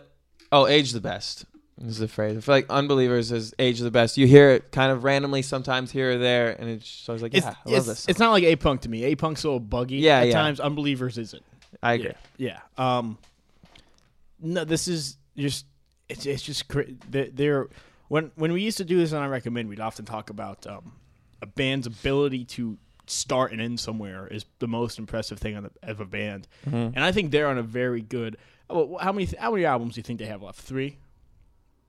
Speaker 2: Oh, age the best. This is the phrase. I feel like Unbelievers is age of the best. You hear it kind of randomly sometimes here or there, and it's so I was like, yeah, I love
Speaker 1: it's,
Speaker 2: this. song.
Speaker 1: it's not like A Punk to me. A Punk's a little buggy.
Speaker 2: Yeah,
Speaker 1: at
Speaker 2: yeah.
Speaker 1: times. Unbelievers isn't.
Speaker 2: I agree.
Speaker 1: Yeah, yeah. Um, no, this is just it's it's just cra- they're, when when we used to do this and I recommend we'd often talk about um, a band's ability to start and end somewhere is the most impressive thing on the, of a band,
Speaker 2: Mhm.
Speaker 1: and I think they're on a very good. oh, How many how many albums do you think they have left? Three.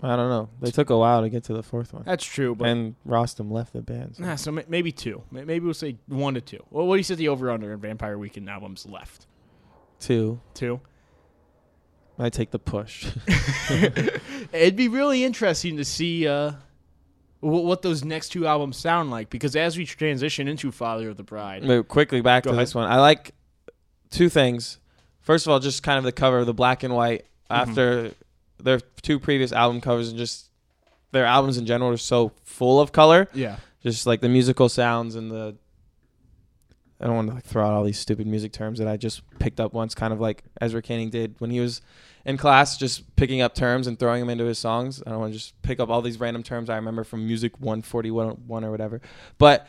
Speaker 2: I don't know. They took a while to get to the fourth one,
Speaker 1: That's true, but
Speaker 2: and Rostam left the band. so-
Speaker 1: nah, so ma- maybe two. May- Maybe we'll say one to two. Well, what do you say the over under in Vampire Weekend albums left?
Speaker 2: Two.
Speaker 1: Two.
Speaker 2: I take the push.
Speaker 1: It'd be really interesting to see uh, wh- what those next two albums sound like because as we transition into Father of the Bride,
Speaker 2: But quickly back
Speaker 1: Go
Speaker 2: to
Speaker 1: ahead.
Speaker 2: this one. I like two things. First of all, just kind of the cover, the black and white.
Speaker 1: Mm-hmm.
Speaker 2: After their two previous album covers, and just their albums in general are so full of color.
Speaker 1: yeah,
Speaker 2: Just like the musical sounds and the. I don't want to like throw out all these stupid music terms that I just picked up once, kind of like Ezra Koenig did when he was in class, just picking up terms and throwing them into his songs. I don't want to just pick up all these random terms I remember from Music 141 or whatever. But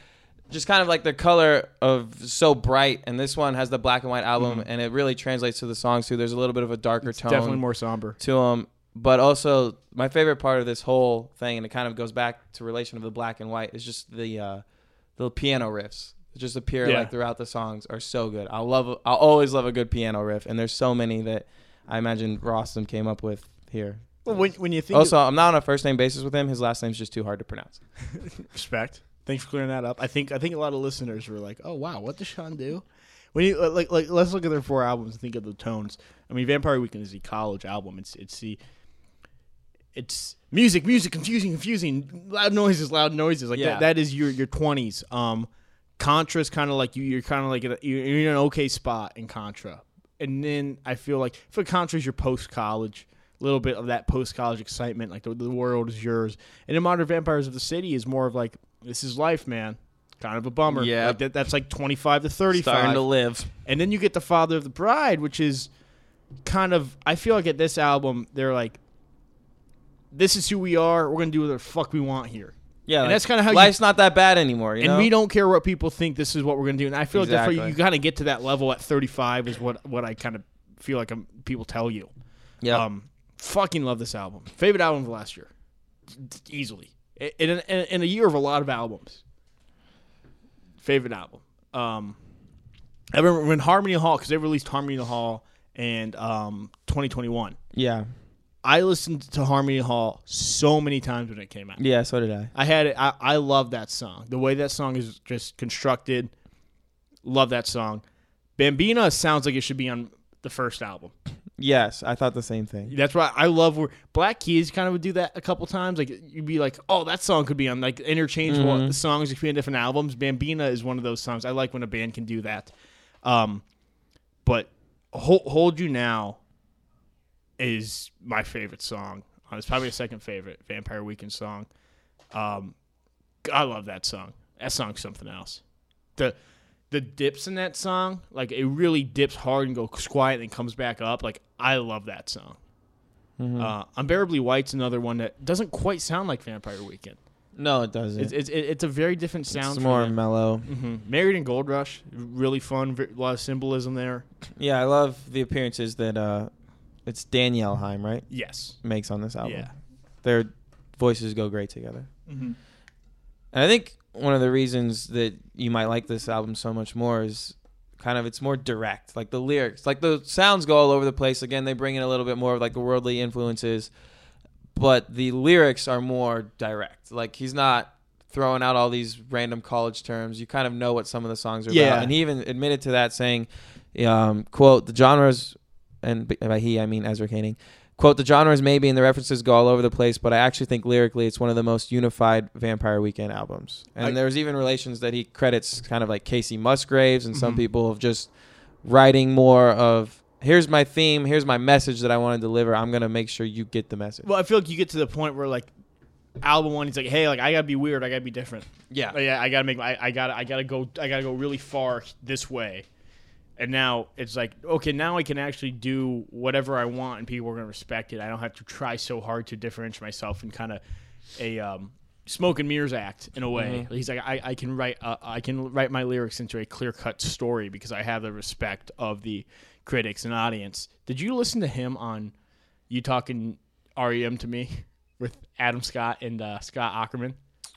Speaker 2: just kind of like the color of so bright, and this one has the black and white album,
Speaker 1: Mhm.
Speaker 2: and it really translates to the songs too. There's a little bit of a darker
Speaker 1: it's
Speaker 2: tone
Speaker 1: definitely more somber.
Speaker 2: to them. But also, my favorite part of this whole thing, and it kind of goes back to relation of the black and white, is just the uh, the piano riffs. that Just appear
Speaker 1: Yeah.
Speaker 2: like throughout the songs are so good. I love. I'll always love a good piano riff, and there's so many that I imagine Rostam came up with here.
Speaker 1: Well, when when you think
Speaker 2: Also, I'm not on a first name basis with him. His last name's just too hard to pronounce.
Speaker 1: respect, thanks for clearing that up. I think I think a lot of listeners were like, "Oh wow, what does Sean do?" When you like like let's look at their four albums and think of the tones. I mean, Vampire Weekend is the college album. It's it's the it's music, music, confusing, confusing, loud noises, loud noises. Like
Speaker 2: Yeah.
Speaker 1: that, that is your your twenties. Um, Contra's kind of like you. You're kind of like a, you're in an okay spot in Contra, and then I feel like for Contra's your post college. A little bit of that post college excitement, like the, the world is yours. And in Modern Vampires of the City is more of like this is life, man. Kind of a bummer.
Speaker 2: Yeah.
Speaker 1: like that, that's like twenty five to thirty
Speaker 2: Starting
Speaker 1: five.
Speaker 2: to live.
Speaker 1: And then you get the Father of the Bride, which is kind of I feel like at this album they're like, this is who we are. We're gonna do whatever the fuck we want here,
Speaker 2: Yeah,
Speaker 1: And
Speaker 2: like,
Speaker 1: that's kinda how you-
Speaker 2: life's not that bad anymore. You
Speaker 1: and
Speaker 2: know?
Speaker 1: we don't care what people think. This is what we're gonna do. And I feel like that's where
Speaker 2: Exactly.
Speaker 1: you kind of get to that level at thirty five is what what I kind of feel like um people tell you.
Speaker 2: Yeah.
Speaker 1: Um, fucking love this album. Favorite album of last year, easily. In, in, in a year of a lot of albums. Favorite album. Um, I remember when Harmony Hall because they released Harmony Hall and um 2021.
Speaker 2: yeah.
Speaker 1: I listened to Harmony Hall so many times when it came out.
Speaker 2: Yeah. So did I.
Speaker 1: I had it. I, I love that song. The way that song is just constructed. Love that song. Bambina sounds like it should be on the first album.
Speaker 2: Yes, I thought the same thing.
Speaker 1: That's why I love where Black Keys kind of would do that a couple times. Like you'd be like, "Oh, that song could be on like interchangeable
Speaker 2: Mhm.
Speaker 1: songs. It could be on different albums." Bambina is one of those songs. I like when a band can do that. Um, but Hold, Hold You Now is my favorite song. Uh, It's probably a second favorite Vampire Weekend song. Um, I love that song. That song's something else. The the dips in that song, like it really dips hard and goes quiet and comes back up. Like I love that song.
Speaker 2: Mhm.
Speaker 1: Uh, Unbearably White's another one that doesn't quite sound like Vampire Weekend.
Speaker 2: no, it doesn't.
Speaker 1: It's it's, it's a very different sound.
Speaker 2: it's more mellow.
Speaker 1: hmm Married in Gold Rush, really fun. A lot of symbolism there.
Speaker 2: Yeah, I love the appearances that uh, it's Danielle Haim, right,
Speaker 1: Yes.
Speaker 2: makes on this album.
Speaker 1: Yeah.
Speaker 2: Their voices go great together.
Speaker 1: Mm-hmm.
Speaker 2: And I think one of the reasons that you might like this album so much more is kind of it's more direct. Like the lyrics, like the sounds go all over the place. Again, they bring in a little bit more of like the worldly influences, but the lyrics are more direct. Like he's not throwing out all these random college terms. You kind of know what some of the songs are
Speaker 1: Yeah.
Speaker 2: about. And he even admitted to that, saying, um, "quote The genres, and by he I mean Ezra Koenig." Quote, the genres maybe and the references go all over the place, but I actually think lyrically it's one of the most unified Vampire Weekend albums. And
Speaker 1: I-
Speaker 2: there's even relations that he credits kind of like Kacey Musgraves and some
Speaker 1: Mhm.
Speaker 2: people of just writing more of here's my theme, here's my message that I want to deliver. I'm going to make sure you get the message.
Speaker 1: Well, I feel like you get to the point where like album one, he's like, "Hey, like I gotta be weird. I gotta be different.
Speaker 2: yeah.
Speaker 1: Yeah, I gotta make. I, I gotta. I gotta go. I gotta go really far this way." And now it's like, okay, now I can actually do whatever I want, and people are going to respect it. I don't have to try so hard to differentiate myself in kind of a um, smoke and mirrors act in a way. He's like, I, I can write, uh, I can write my lyrics into a clear cut story because I have the respect of the critics and audience. Did you listen to him on you talking REM to me with Adam Scott and uh, Scott Aukerman?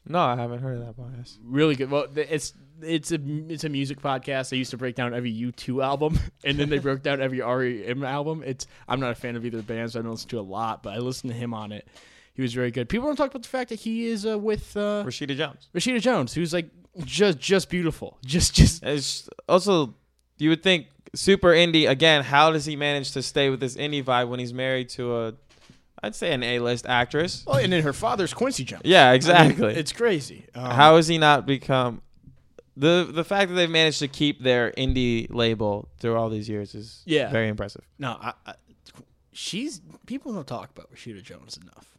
Speaker 2: No, I haven't heard of that podcast.
Speaker 1: really good. Well, it's it's a it's a music podcast. They used to break down every U two album, and then they broke down every REM album. It's I'm not a fan of either band, so I don't listen to a lot, but I listened to him on it. He was very good. People don't talk about the fact that he is uh, with uh,
Speaker 2: Rashida Jones.
Speaker 1: Rashida Jones, who's like just just beautiful, just just
Speaker 2: It's also you would think super indie again. How does he manage to stay with this indie vibe when he's married to a, I'd say an A-list actress?
Speaker 1: oh, and then her father's Quincy Jones.
Speaker 2: Yeah,
Speaker 1: I mean,
Speaker 2: exactly.
Speaker 1: it's crazy. Um,
Speaker 2: How has he not become the the fact that they've managed to keep their indie label through all these years is
Speaker 1: Yeah.
Speaker 2: very impressive.
Speaker 1: no, I, I, she's people don't talk about Rashida Jones enough.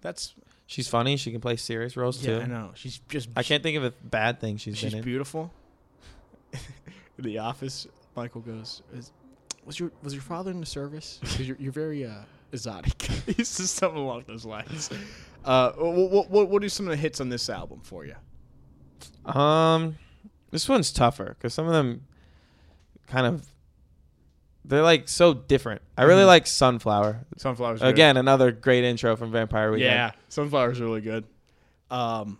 Speaker 1: That's
Speaker 2: She's funny. She can play serious roles
Speaker 1: yeah,
Speaker 2: too.
Speaker 1: I know. She's just
Speaker 2: I can't think of a bad thing she's,
Speaker 1: She's
Speaker 2: been in.
Speaker 1: She's beautiful. in the office, Michael goes, Is, "Was your was your father in the service? You're you're very uh, exotic." he says something along those lines. Uh, what, what what are some of the hits on this album for you?
Speaker 2: Um, this one's tougher because some of them kind of they're like so different. I really
Speaker 1: Mhm.
Speaker 2: like Sunflower.
Speaker 1: Sunflowers
Speaker 2: Again, another great intro from Vampire Weekend.
Speaker 1: yeah, Sunflowers really good. Um,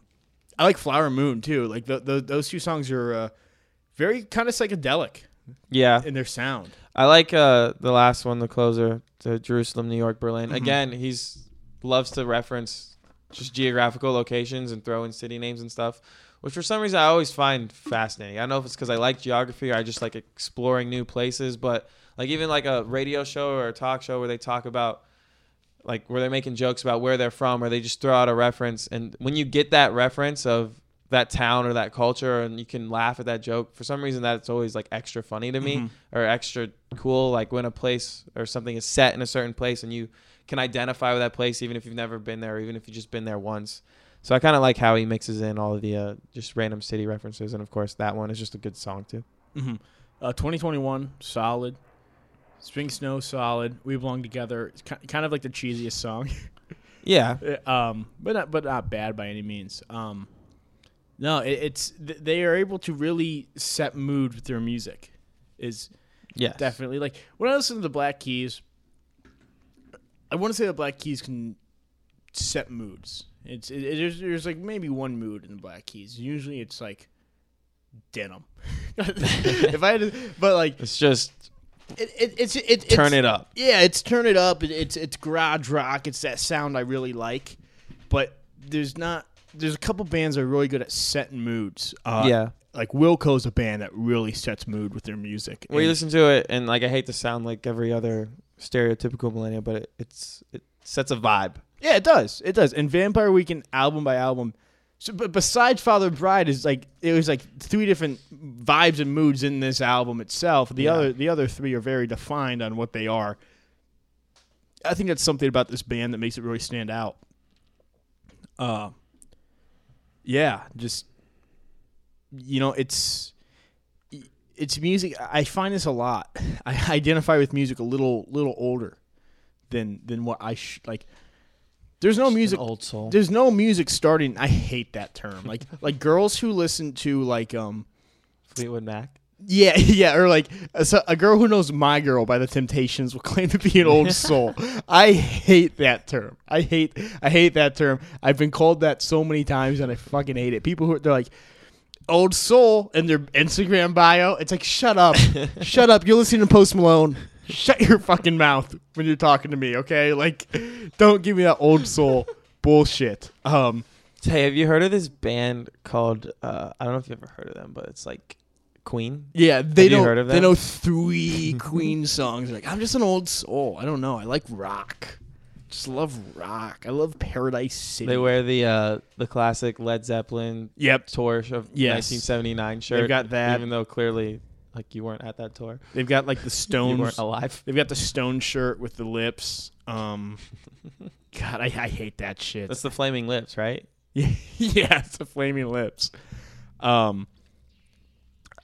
Speaker 1: I like Flower Moon too. Like the, the those two songs are uh, very kind of psychedelic
Speaker 2: yeah.
Speaker 1: in their sound.
Speaker 2: I like uh the last one, the closer to Jerusalem, New York, Berlin.
Speaker 1: Mhm.
Speaker 2: Again, he's loves to reference just geographical locations and throw in city names and stuff, which for some reason I always find fascinating. I don't know if it's because I like geography or I just like exploring new places, but like even like a radio show or a talk show where they talk about like where they're making jokes about where they're from or they just throw out a reference and when you get that reference of that town or that culture and you can laugh at that joke for some reason that's always like extra funny to me
Speaker 1: Mhm.
Speaker 2: or extra cool like when a place or something is set in a certain place and you can identify with that place even if you've never been there or even if you've just been there once so i kind of like how he mixes in all of the uh, just random city references and of course that one is just a good song too
Speaker 1: Mm-hmm. Uh, 2021, solid. Spring Snow, solid. We belong together. It's kind of like the cheesiest song,
Speaker 2: yeah
Speaker 1: Uh, um, but not but not bad by any means. Um, no, it, it's th- they are able to really set mood with their music. Is
Speaker 2: yeah
Speaker 1: definitely like when I listen to the Black Keys. I want to say the Black Keys can set moods. It's it, it- there's there's like maybe one mood in the Black Keys. Usually it's like denim. if I had to, but like
Speaker 2: it's just
Speaker 1: it, it it's it, it's
Speaker 2: turn it up
Speaker 1: yeah, it's turn it up. It, it's it's garage rock. It's that sound I really like, but there's not. There's a couple bands that are really good at setting moods. Uh,
Speaker 2: yeah
Speaker 1: like Wilco's a band that really sets mood with their music.
Speaker 2: when you listen to it and like i hate to sound like every other stereotypical millennial but it, it's it sets a vibe
Speaker 1: yeah, it does. It does. And Vampire Weekend album by album. So, but besides Father Bride is like it was like three different vibes and moods in this album itself. The
Speaker 2: Yeah.
Speaker 1: other the other three are very defined on what they are. I think that's something about this band that makes it really stand out. Uh yeah, just you know, it's it's music. I find this a lot. I identify with music a little little older than than what I sh- like. There's no music.
Speaker 2: old soul
Speaker 1: There's no music starting. I hate that term. Like like girls who listen to like um
Speaker 2: fleetwood mac
Speaker 1: yeah yeah or like a, a girl who knows my girl by the Temptations will claim to be an old soul. I hate that term. I hate I hate that term. I've been called that so many times and I fucking hate it. People who are, they're like old soul in their Instagram bio. It's like shut up, shut up. You're listening to Post Malone. Shut your fucking mouth when you're talking to me, okay? Like, don't give me that old soul bullshit. Um,
Speaker 2: Hey, have you heard of this band called? Uh, I don't know if you've ever heard of them, but it's like Queen.
Speaker 1: yeah, they
Speaker 2: Have you
Speaker 1: know
Speaker 2: heard of
Speaker 1: they know three Queen songs. Like, I'm just an old soul. I don't know. I like rock. Just love rock. I love Paradise City.
Speaker 2: They wear the uh, the classic Led Zeppelin
Speaker 1: Yep,
Speaker 2: tour of
Speaker 1: Yes.
Speaker 2: 1979 shirt.
Speaker 1: They got that.
Speaker 2: even though clearly like you weren't at that tour.
Speaker 1: they've got like the
Speaker 2: You weren't alive.
Speaker 1: They've got the Stone shirt with the lips. Um, God, I, I hate that shit.
Speaker 2: That's the Flaming Lips, right?
Speaker 1: yeah, it's the flaming lips. Um,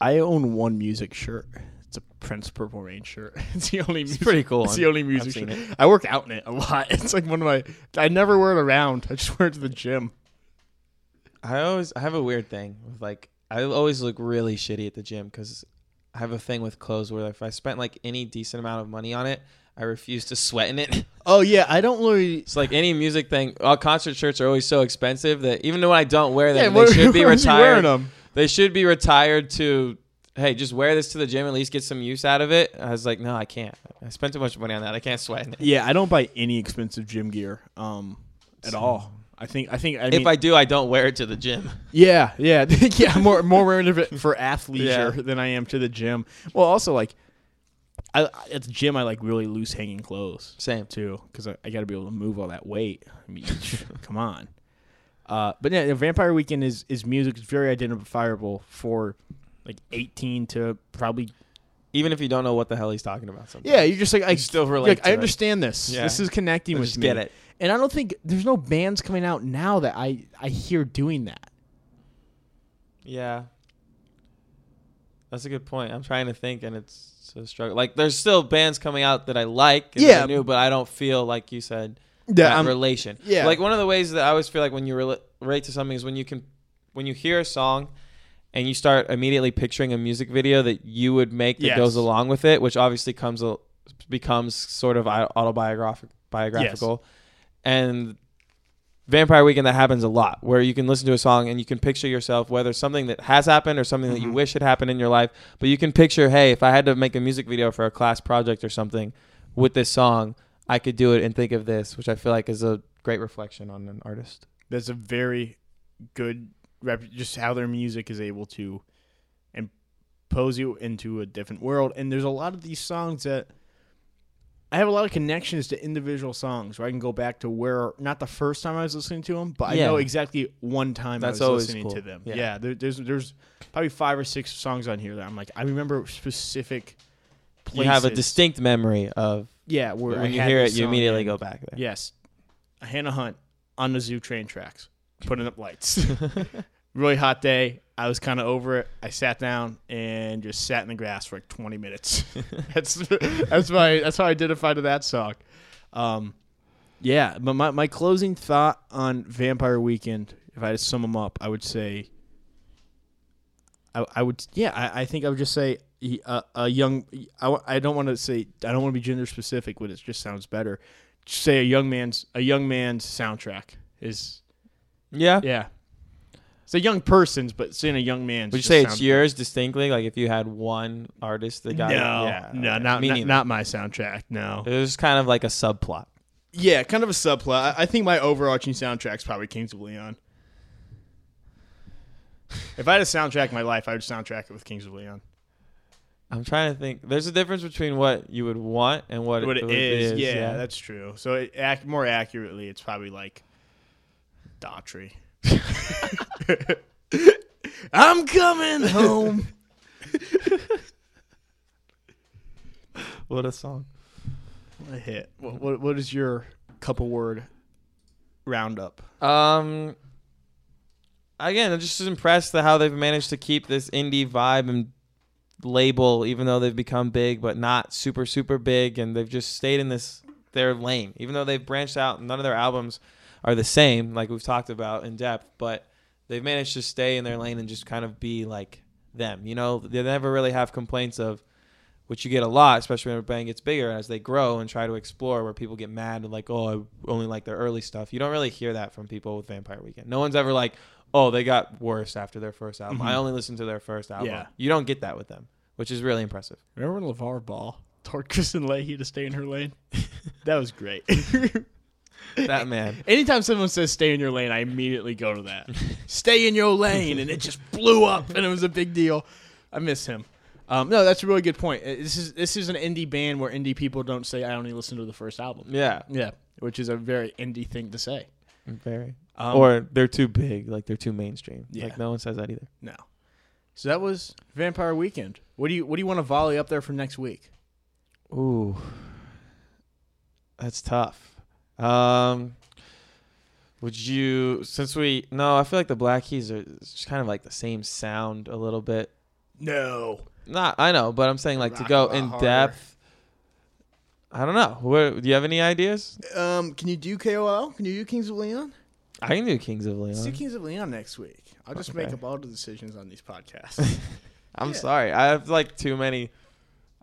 Speaker 1: I own one music shirt. It's a Prince Purple Rain shirt. It's the only.
Speaker 2: It's
Speaker 1: music,
Speaker 2: pretty cool.
Speaker 1: It's the only music
Speaker 2: seen
Speaker 1: shirt. I work out in it a lot. It's like one of my. I never wear it around. I just wear it to the gym.
Speaker 2: I always I have a weird thing with like I always look really shitty at the gym because I have a thing with clothes where if I spent like any decent amount of money on it, I refuse to sweat in it.
Speaker 1: Oh yeah, I don't really.
Speaker 2: It's like any music thing. All concert shirts are always so expensive that even though I don't wear them,
Speaker 1: what-
Speaker 2: they should be retired.
Speaker 1: them?
Speaker 2: They should be retired to. Hey, just wear this to the gym. At least get some use out of it. I was like, no, I can't. I spent too much money on that. I can't sweat in it.
Speaker 1: Yeah, I don't buy any expensive gym gear um, at all. I think I think I
Speaker 2: if I do, I don't wear it to the gym.
Speaker 1: yeah yeah yeah more more wearing it for athleisure
Speaker 2: Yeah.
Speaker 1: than I am to the gym. Well, also like, I at the gym I like really loose hanging clothes
Speaker 2: Same.
Speaker 1: too because I, I got to be able to move all that weight. I mean, come on. Uh, but yeah, Vampire Weekend is is music. is very identifiable for like 18 to probably
Speaker 2: Even if you don't know what the hell he's talking about, sometimes.
Speaker 1: yeah. You're just like I
Speaker 2: You still relate
Speaker 1: Like,
Speaker 2: to
Speaker 1: I
Speaker 2: it.
Speaker 1: understand this.
Speaker 2: Yeah.
Speaker 1: This is connecting
Speaker 2: I
Speaker 1: with
Speaker 2: just
Speaker 1: me.
Speaker 2: get it.
Speaker 1: And I don't think there's no bands coming out now that I I hear doing that.
Speaker 2: Yeah. That's a good point. I'm trying to think, and it's a struggle. Like, there's still bands coming out that I like, and
Speaker 1: Yeah.
Speaker 2: new, but I don't feel like you said
Speaker 1: Yeah,
Speaker 2: that relation.
Speaker 1: yeah.
Speaker 2: like one of the ways that I always feel like when you rela- relate to something is when you can, when you hear a song, and you start immediately picturing a music video that you would make that
Speaker 1: Yes.
Speaker 2: goes along with it, which obviously comes a, becomes sort of au- autobiographical, biographical, and Vampire Weekend that happens a lot where you can listen to a song and you can picture yourself whether something that has happened or something that you
Speaker 1: Mhm.
Speaker 2: wish had happened in your life but you can picture hey if I had to make a music video for a class project or something with this song I could do it and think of this which I feel like is a great reflection on an artist
Speaker 1: That's a very good rep. Just how their music is able to impose you into a different world. And there's a lot of these songs that I have a lot of connections to individual songs where I can go back to where not the first time I was listening to them, but I know exactly one time
Speaker 2: That's
Speaker 1: I was listening
Speaker 2: cool.
Speaker 1: to them.
Speaker 2: Yeah.
Speaker 1: Yeah, there, there's there's probably five or six songs on here that I'm like I remember specific. Places.
Speaker 2: you have a distinct memory of
Speaker 1: yeah where I
Speaker 2: when you hear it you immediately
Speaker 1: in.
Speaker 2: go back there
Speaker 1: Yes. Hannah Hunt on the zoo train tracks, putting up lights. really hot day. I was kind of over it. I sat down and just sat in the grass for like 20 minutes. that's that's my that's how I identify to that song. Um, yeah, but my, my closing thought on Vampire Weekend, if I had to sum them up, I would say, I, I would yeah, I, I think I would just say uh, a young. I, I don't want to say I don't want to be gender specific, but it just sounds better. Just say a young man's a young man's soundtrack is
Speaker 2: yeah
Speaker 1: yeah. It's a young person's, but saying a young man's.
Speaker 2: would you say it's yours distinctly like if you had one artist that got
Speaker 1: No,
Speaker 2: it yeah
Speaker 1: no,
Speaker 2: okay.
Speaker 1: not
Speaker 2: Me
Speaker 1: not, not my soundtrack. No.
Speaker 2: it was kind of like a subplot
Speaker 1: Yeah, kind of a subplot. I, I think my overarching soundtrack's probably Kings of Leon. if I had a soundtrack in my life, I would soundtrack it with Kings of Leon.
Speaker 2: I'm trying to think. There's a difference between what you would want and what,
Speaker 1: what it
Speaker 2: what
Speaker 1: is, yeah, that's true. So it, ac- more accurately, it's probably like Daughtry. I'm coming home.
Speaker 2: what a song.
Speaker 1: What a hit. What, what, what is your couple word roundup?
Speaker 2: Um, again, I'm just impressed at how they've managed to keep this indie vibe and label, even though they've become big, but not super super big, and they've just stayed in this their lane. Even though they've branched out, none of their albums are the same, like we've talked about in depth, but they've managed to stay in their lane and just kind of be like them. You know, they never really have complaints of. Which you get a lot, especially when a band gets bigger as they grow and try to explore, where people get mad and like, oh, I only like their early stuff. You don't really hear that from people with Vampire Weekend. No one's ever like, oh, they got worse after their first album.
Speaker 1: Mhm.
Speaker 2: I only listened to their first album.
Speaker 1: Yeah.
Speaker 2: You don't get that with them, which is really impressive.
Speaker 1: Remember when LeVar Ball told Kristine Leahy to stay in her lane? that was great.
Speaker 2: That man.
Speaker 1: Anytime someone says stay in your lane, I immediately go to that. stay in your lane. And it just blew up and it was a big deal. I miss him. Um, no, that's a really good point. Uh, This is this is an indie band where indie people don't say I only listen to the first album.
Speaker 2: Yeah.
Speaker 1: Yeah, which is a very indie thing to say.
Speaker 2: Very.
Speaker 1: Um,
Speaker 2: or they're too big, like they're too mainstream.
Speaker 1: Yeah.
Speaker 2: Like no one says that either.
Speaker 1: no. So that was Vampire Weekend. What do you what do you want to volley up there for next week?
Speaker 2: Ooh. That's tough. Um would you since we no, I feel like the Black Keys are just kind of like the same sound a little bit.
Speaker 1: No.
Speaker 2: Not, I know, but I'm saying like to go in
Speaker 1: harder.
Speaker 2: depth. I don't know. What, do you have any ideas?
Speaker 1: Um, can you do KOL? Can you do Kings of Leon?
Speaker 2: I can do Kings of Leon.
Speaker 1: Let's do Kings of Leon next week. I'll just make up all the decisions on these podcasts.
Speaker 2: I'm
Speaker 1: Yeah.
Speaker 2: sorry. I have like too many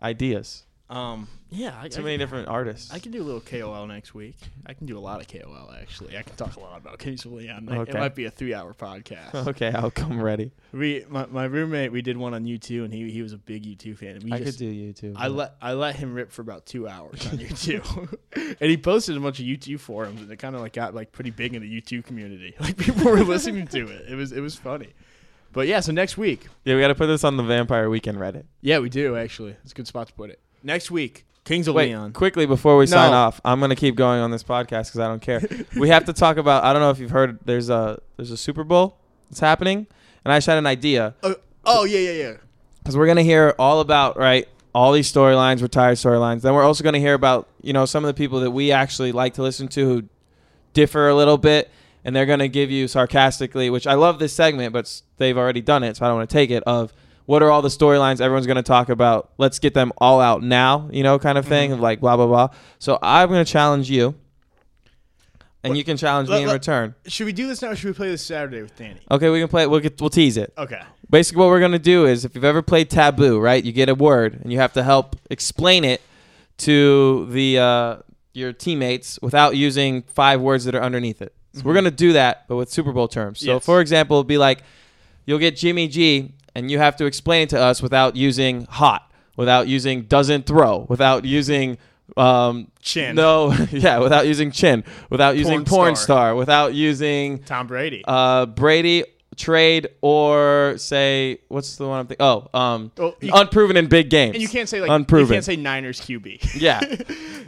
Speaker 2: ideas.
Speaker 1: Um, yeah, I,
Speaker 2: Too
Speaker 1: I,
Speaker 2: many different artists.
Speaker 1: I can do a little KOL next week. I can do a lot of KOL actually. I can talk a lot about of Leon. It
Speaker 2: Okay.
Speaker 1: might be a three-hour podcast.
Speaker 2: okay, I'll come ready.
Speaker 1: we, my, my roommate, we did one on U2, and he he was a big U2 fan. And we
Speaker 2: I
Speaker 1: just,
Speaker 2: could do you too.
Speaker 1: I let I let him rip for about two hours on U2, and he posted a bunch of U2 forums, and it kind of like got like pretty big in the U2 community. Like people were listening to it. It was it was funny. But yeah, so next week,
Speaker 2: yeah, we got to put this on the Vampire Weekend Reddit.
Speaker 1: yeah, we do actually. It's a good spot to put it. Next week, Kings of
Speaker 2: Wait,
Speaker 1: Leon.
Speaker 2: quickly before we sign
Speaker 1: No.
Speaker 2: off, I'm gonna keep going on this podcast because I don't care. we have to talk about. I don't know if you've heard. There's a there's a Super Bowl that's happening, and I just had an idea
Speaker 1: Oh, oh yeah, yeah, yeah.
Speaker 2: because we're gonna hear all about right all these storylines, retired storylines. Then we're also gonna hear about you know some of the people that we actually like to listen to who differ a little bit, and they're gonna give you sarcastically, which I love this segment, but s- they've already done it, so I don't want to take it. Of what are all the storylines everyone's gonna talk about? Let's get them all out now, you know, kind of thing
Speaker 1: Mhm.
Speaker 2: of like blah blah blah. So I'm gonna challenge you, and
Speaker 1: What-
Speaker 2: you can challenge
Speaker 1: let-
Speaker 2: me in
Speaker 1: let-
Speaker 2: return.
Speaker 1: Should we do this now? or Should we play this Saturday with Danny?
Speaker 2: Okay, we can play. it. We'll get. We'll tease it.
Speaker 1: Okay.
Speaker 2: Basically, what we're gonna do is, if you've ever played Taboo, right? You get a word, and you have to help explain it to the uh, your teammates without using five words that are underneath it. So we're
Speaker 1: Mhm.
Speaker 2: gonna do that, but with Super Bowl terms. So,
Speaker 1: Yes.
Speaker 2: for example, it'd be like, you'll get Jimmy G, and you have to explain to us without using hot, without using doesn't throw, without using um,
Speaker 1: Chin.
Speaker 2: No, yeah, without using chin, without using
Speaker 1: Porn
Speaker 2: porn
Speaker 1: star.
Speaker 2: star, without using
Speaker 1: Tom Brady.
Speaker 2: uh, Brady trade or say what's the one I'm thinking? Oh, um,
Speaker 1: you-
Speaker 2: unproven in big games.
Speaker 1: and you can't say like
Speaker 2: unproven.
Speaker 1: You can't say Niners QB.
Speaker 2: yeah.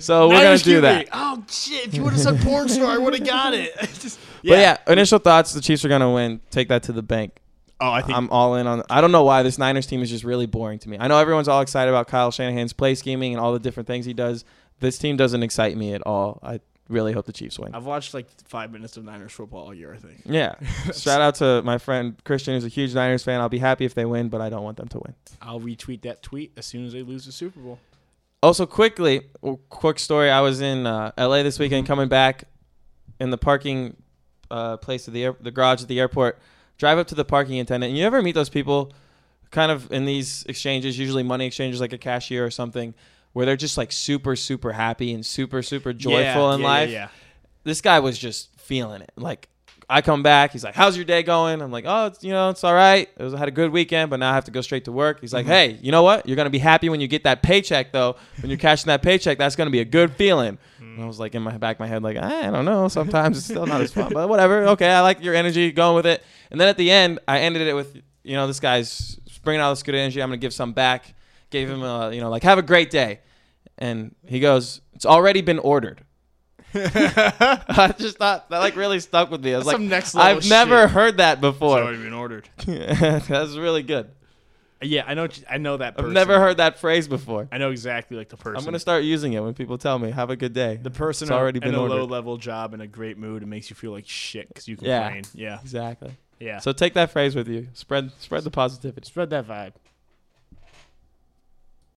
Speaker 2: So we're gonna do
Speaker 1: QB.
Speaker 2: that.
Speaker 1: Oh shit! If you would have said porn star, I would have got it. Just-
Speaker 2: But yeah, initial thoughts: the Chiefs are gonna win. Take that to the bank.
Speaker 1: Oh, I think
Speaker 2: I'm all in on. I don't know why this Niners team is just really boring to me. I know everyone's all excited about Kyle Shanahan's play scheming and all the different things he does. This team doesn't excite me at all. I really hope the Chiefs win.
Speaker 1: I've watched like five minutes of Niners football all year. I think.
Speaker 2: Yeah. Shout out to my friend Christian, who's a huge Niners fan. I'll be happy if they win, but I don't want them to win.
Speaker 1: I'll retweet that tweet as soon as they lose the Super Bowl.
Speaker 2: Also, quickly, quick story. I was in uh, LA this weekend, coming back in the parking uh, place of the air, the garage at the airport. Drive up to the parking attendant, and you ever meet those people, kind of in these exchanges, usually money exchanges, like a cashier or something, where they're just like super, super happy and super, super joyful
Speaker 1: Yeah,
Speaker 2: in
Speaker 1: yeah,
Speaker 2: life.
Speaker 1: Yeah.
Speaker 2: This guy was just feeling it. Like, I come back, he's like, "How's your day going?" I'm like, "Oh, it's, you know, it's all right. It was, I had a good weekend, but now I have to go straight to work." He's like,
Speaker 1: Mhm.
Speaker 2: "Hey, you know what? You're gonna be happy when you get that paycheck, though. When you're cashing that paycheck, that's gonna be a good feeling." And I was like in my back of my head, like, I don't know. Sometimes it's still not as fun, but whatever. Okay, I like your energy, going with it. And then at the end, I ended it with, you know, this guy's bringing all this good energy. I'm gonna give some back. Gave him, a, you know, like, have a great day. And he goes, "It's already been ordered." I just thought that like really stuck with me. I was
Speaker 1: That's
Speaker 2: like,
Speaker 1: some next level
Speaker 2: I've never
Speaker 1: shit.
Speaker 2: heard that
Speaker 1: It's
Speaker 2: before.
Speaker 1: already been ordered.
Speaker 2: That's really good.
Speaker 1: Yeah, I know. I know that.
Speaker 2: I've never heard that phrase before.
Speaker 1: I know exactly like the person.
Speaker 2: I'm gonna start using it when people tell me, "Have a good day."
Speaker 1: the person
Speaker 2: It's already
Speaker 1: in
Speaker 2: been
Speaker 1: a
Speaker 2: ordered.
Speaker 1: low level job in a great mood and makes you feel like shit because you
Speaker 2: Yeah.
Speaker 1: complain. Yeah,
Speaker 2: Exactly.
Speaker 1: yeah.
Speaker 2: So take that phrase with you. Spread spread the positivity.
Speaker 1: spread that vibe.